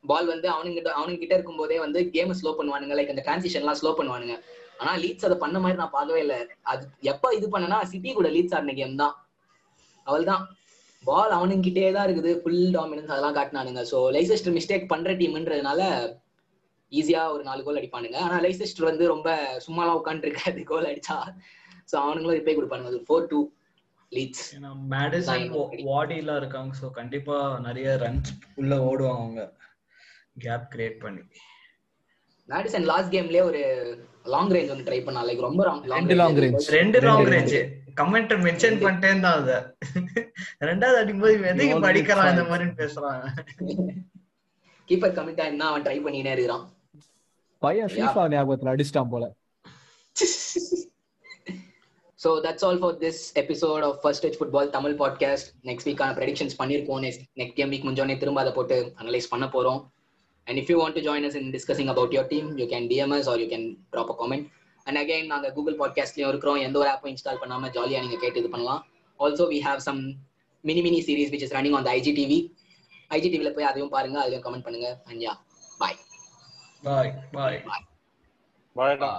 பால் வந்து அவனுங்க அவனுங்க கிட்ட இருக்கும் போதே வந்து கேம் ஸ்லோ பண்ணுவானுங்க. லைக் அந்த டிரான்சிஷன் எல்லாம் ஸ்லோ பண்ணுவானுங்க. ஆனா லீட்ஸ் அதை பண்ண மாதிரி நான் பார்க்கவே இல்லை. அது எப்ப இது பண்ணனா சிட்டி கூட லீட்ஸ் ஆடின கேம் தான். அவள் தான் பால் அவனுங்க கிட்டே தான் இருக்குது. ஃபுல் டாமினன்ஸ் அதெல்லாம் காட்டினானுங்க. ஸோ லைசெஸ்டர் மிஸ்டேக் பண்ற டீம்ன்றதுனால ஈஸியா ஒரு நாலு கோல் அடிப்பானுங்க. ஆனா லைசெஸ்டர் வந்து ரொம்ப சும்மாலாம் உட்காந்துட்டு இருக்காது கோல் அடிச்சா. ஸோ அவனுங்களும் ரிப்பே கொடுப்பானுங்க. ஃபோர் டூ லீட்ஸ் மேடிசன் வாடிலாம் இருக்காங்க. ஸோ கண்டிப்பா நிறைய ரன்ஸ் உள்ள ஓடுவாங்க அவங்க. கேப் கிரியேட் பண்ணி. மேடிசன் லாஸ்ட் கேம்லயே ஒரு லாங் ரேஞ்ச் வந்து ட்ரை பண்ணா. லைக் ரொம்ப ரெண்டு long range. ரெண்டு long range. Range comment mention பண்ணிட்டே தான் அத. ரெண்டாவது அடிக்கும்போது எதுக்கு படிக்கிறான் இந்த. மாதிரி பேசுறான். கீப்பர் கமிட் ஆயிருந்தா அவன் ட்ரை பண்ணினே இருக்கிறான். பையன் ஃபீஃபா ஞாபகத்துல அடிச்சிட்டான் போல. So that's all for this episode of first touch football Tamil podcast next வீக்கான ப்ரெடிக்ஷன்ஸ் பண்ணியிருக்கோம் நெக்ஸ்ட் நெக்ஸ்ட் கேம் வீக் முடிஞ்சோடனே திரும்ப அதை போட்டு அனலைஸ் பண்ண போறோம். And if you want to join us in discussing about your team you can DMs or you can drop a comment and again நாங்கள் Google பாட்காஸ்ட்லயும் இருக்கிறோம். எந்த ஒரு ஆப்பும் இன்ஸ்டால் பண்ணாம ஜாலியாக நீங்க கேட்டு இது பண்ணலாம். Also we have some mini mini series which is running on the IGTV ஐஜிடிவில போய் அதையும் பாருங்க. அதுலயும் கமெண்ட் பண்ணுங்க. அண்ட் யா பாய் பாய் பாய் பாய்டா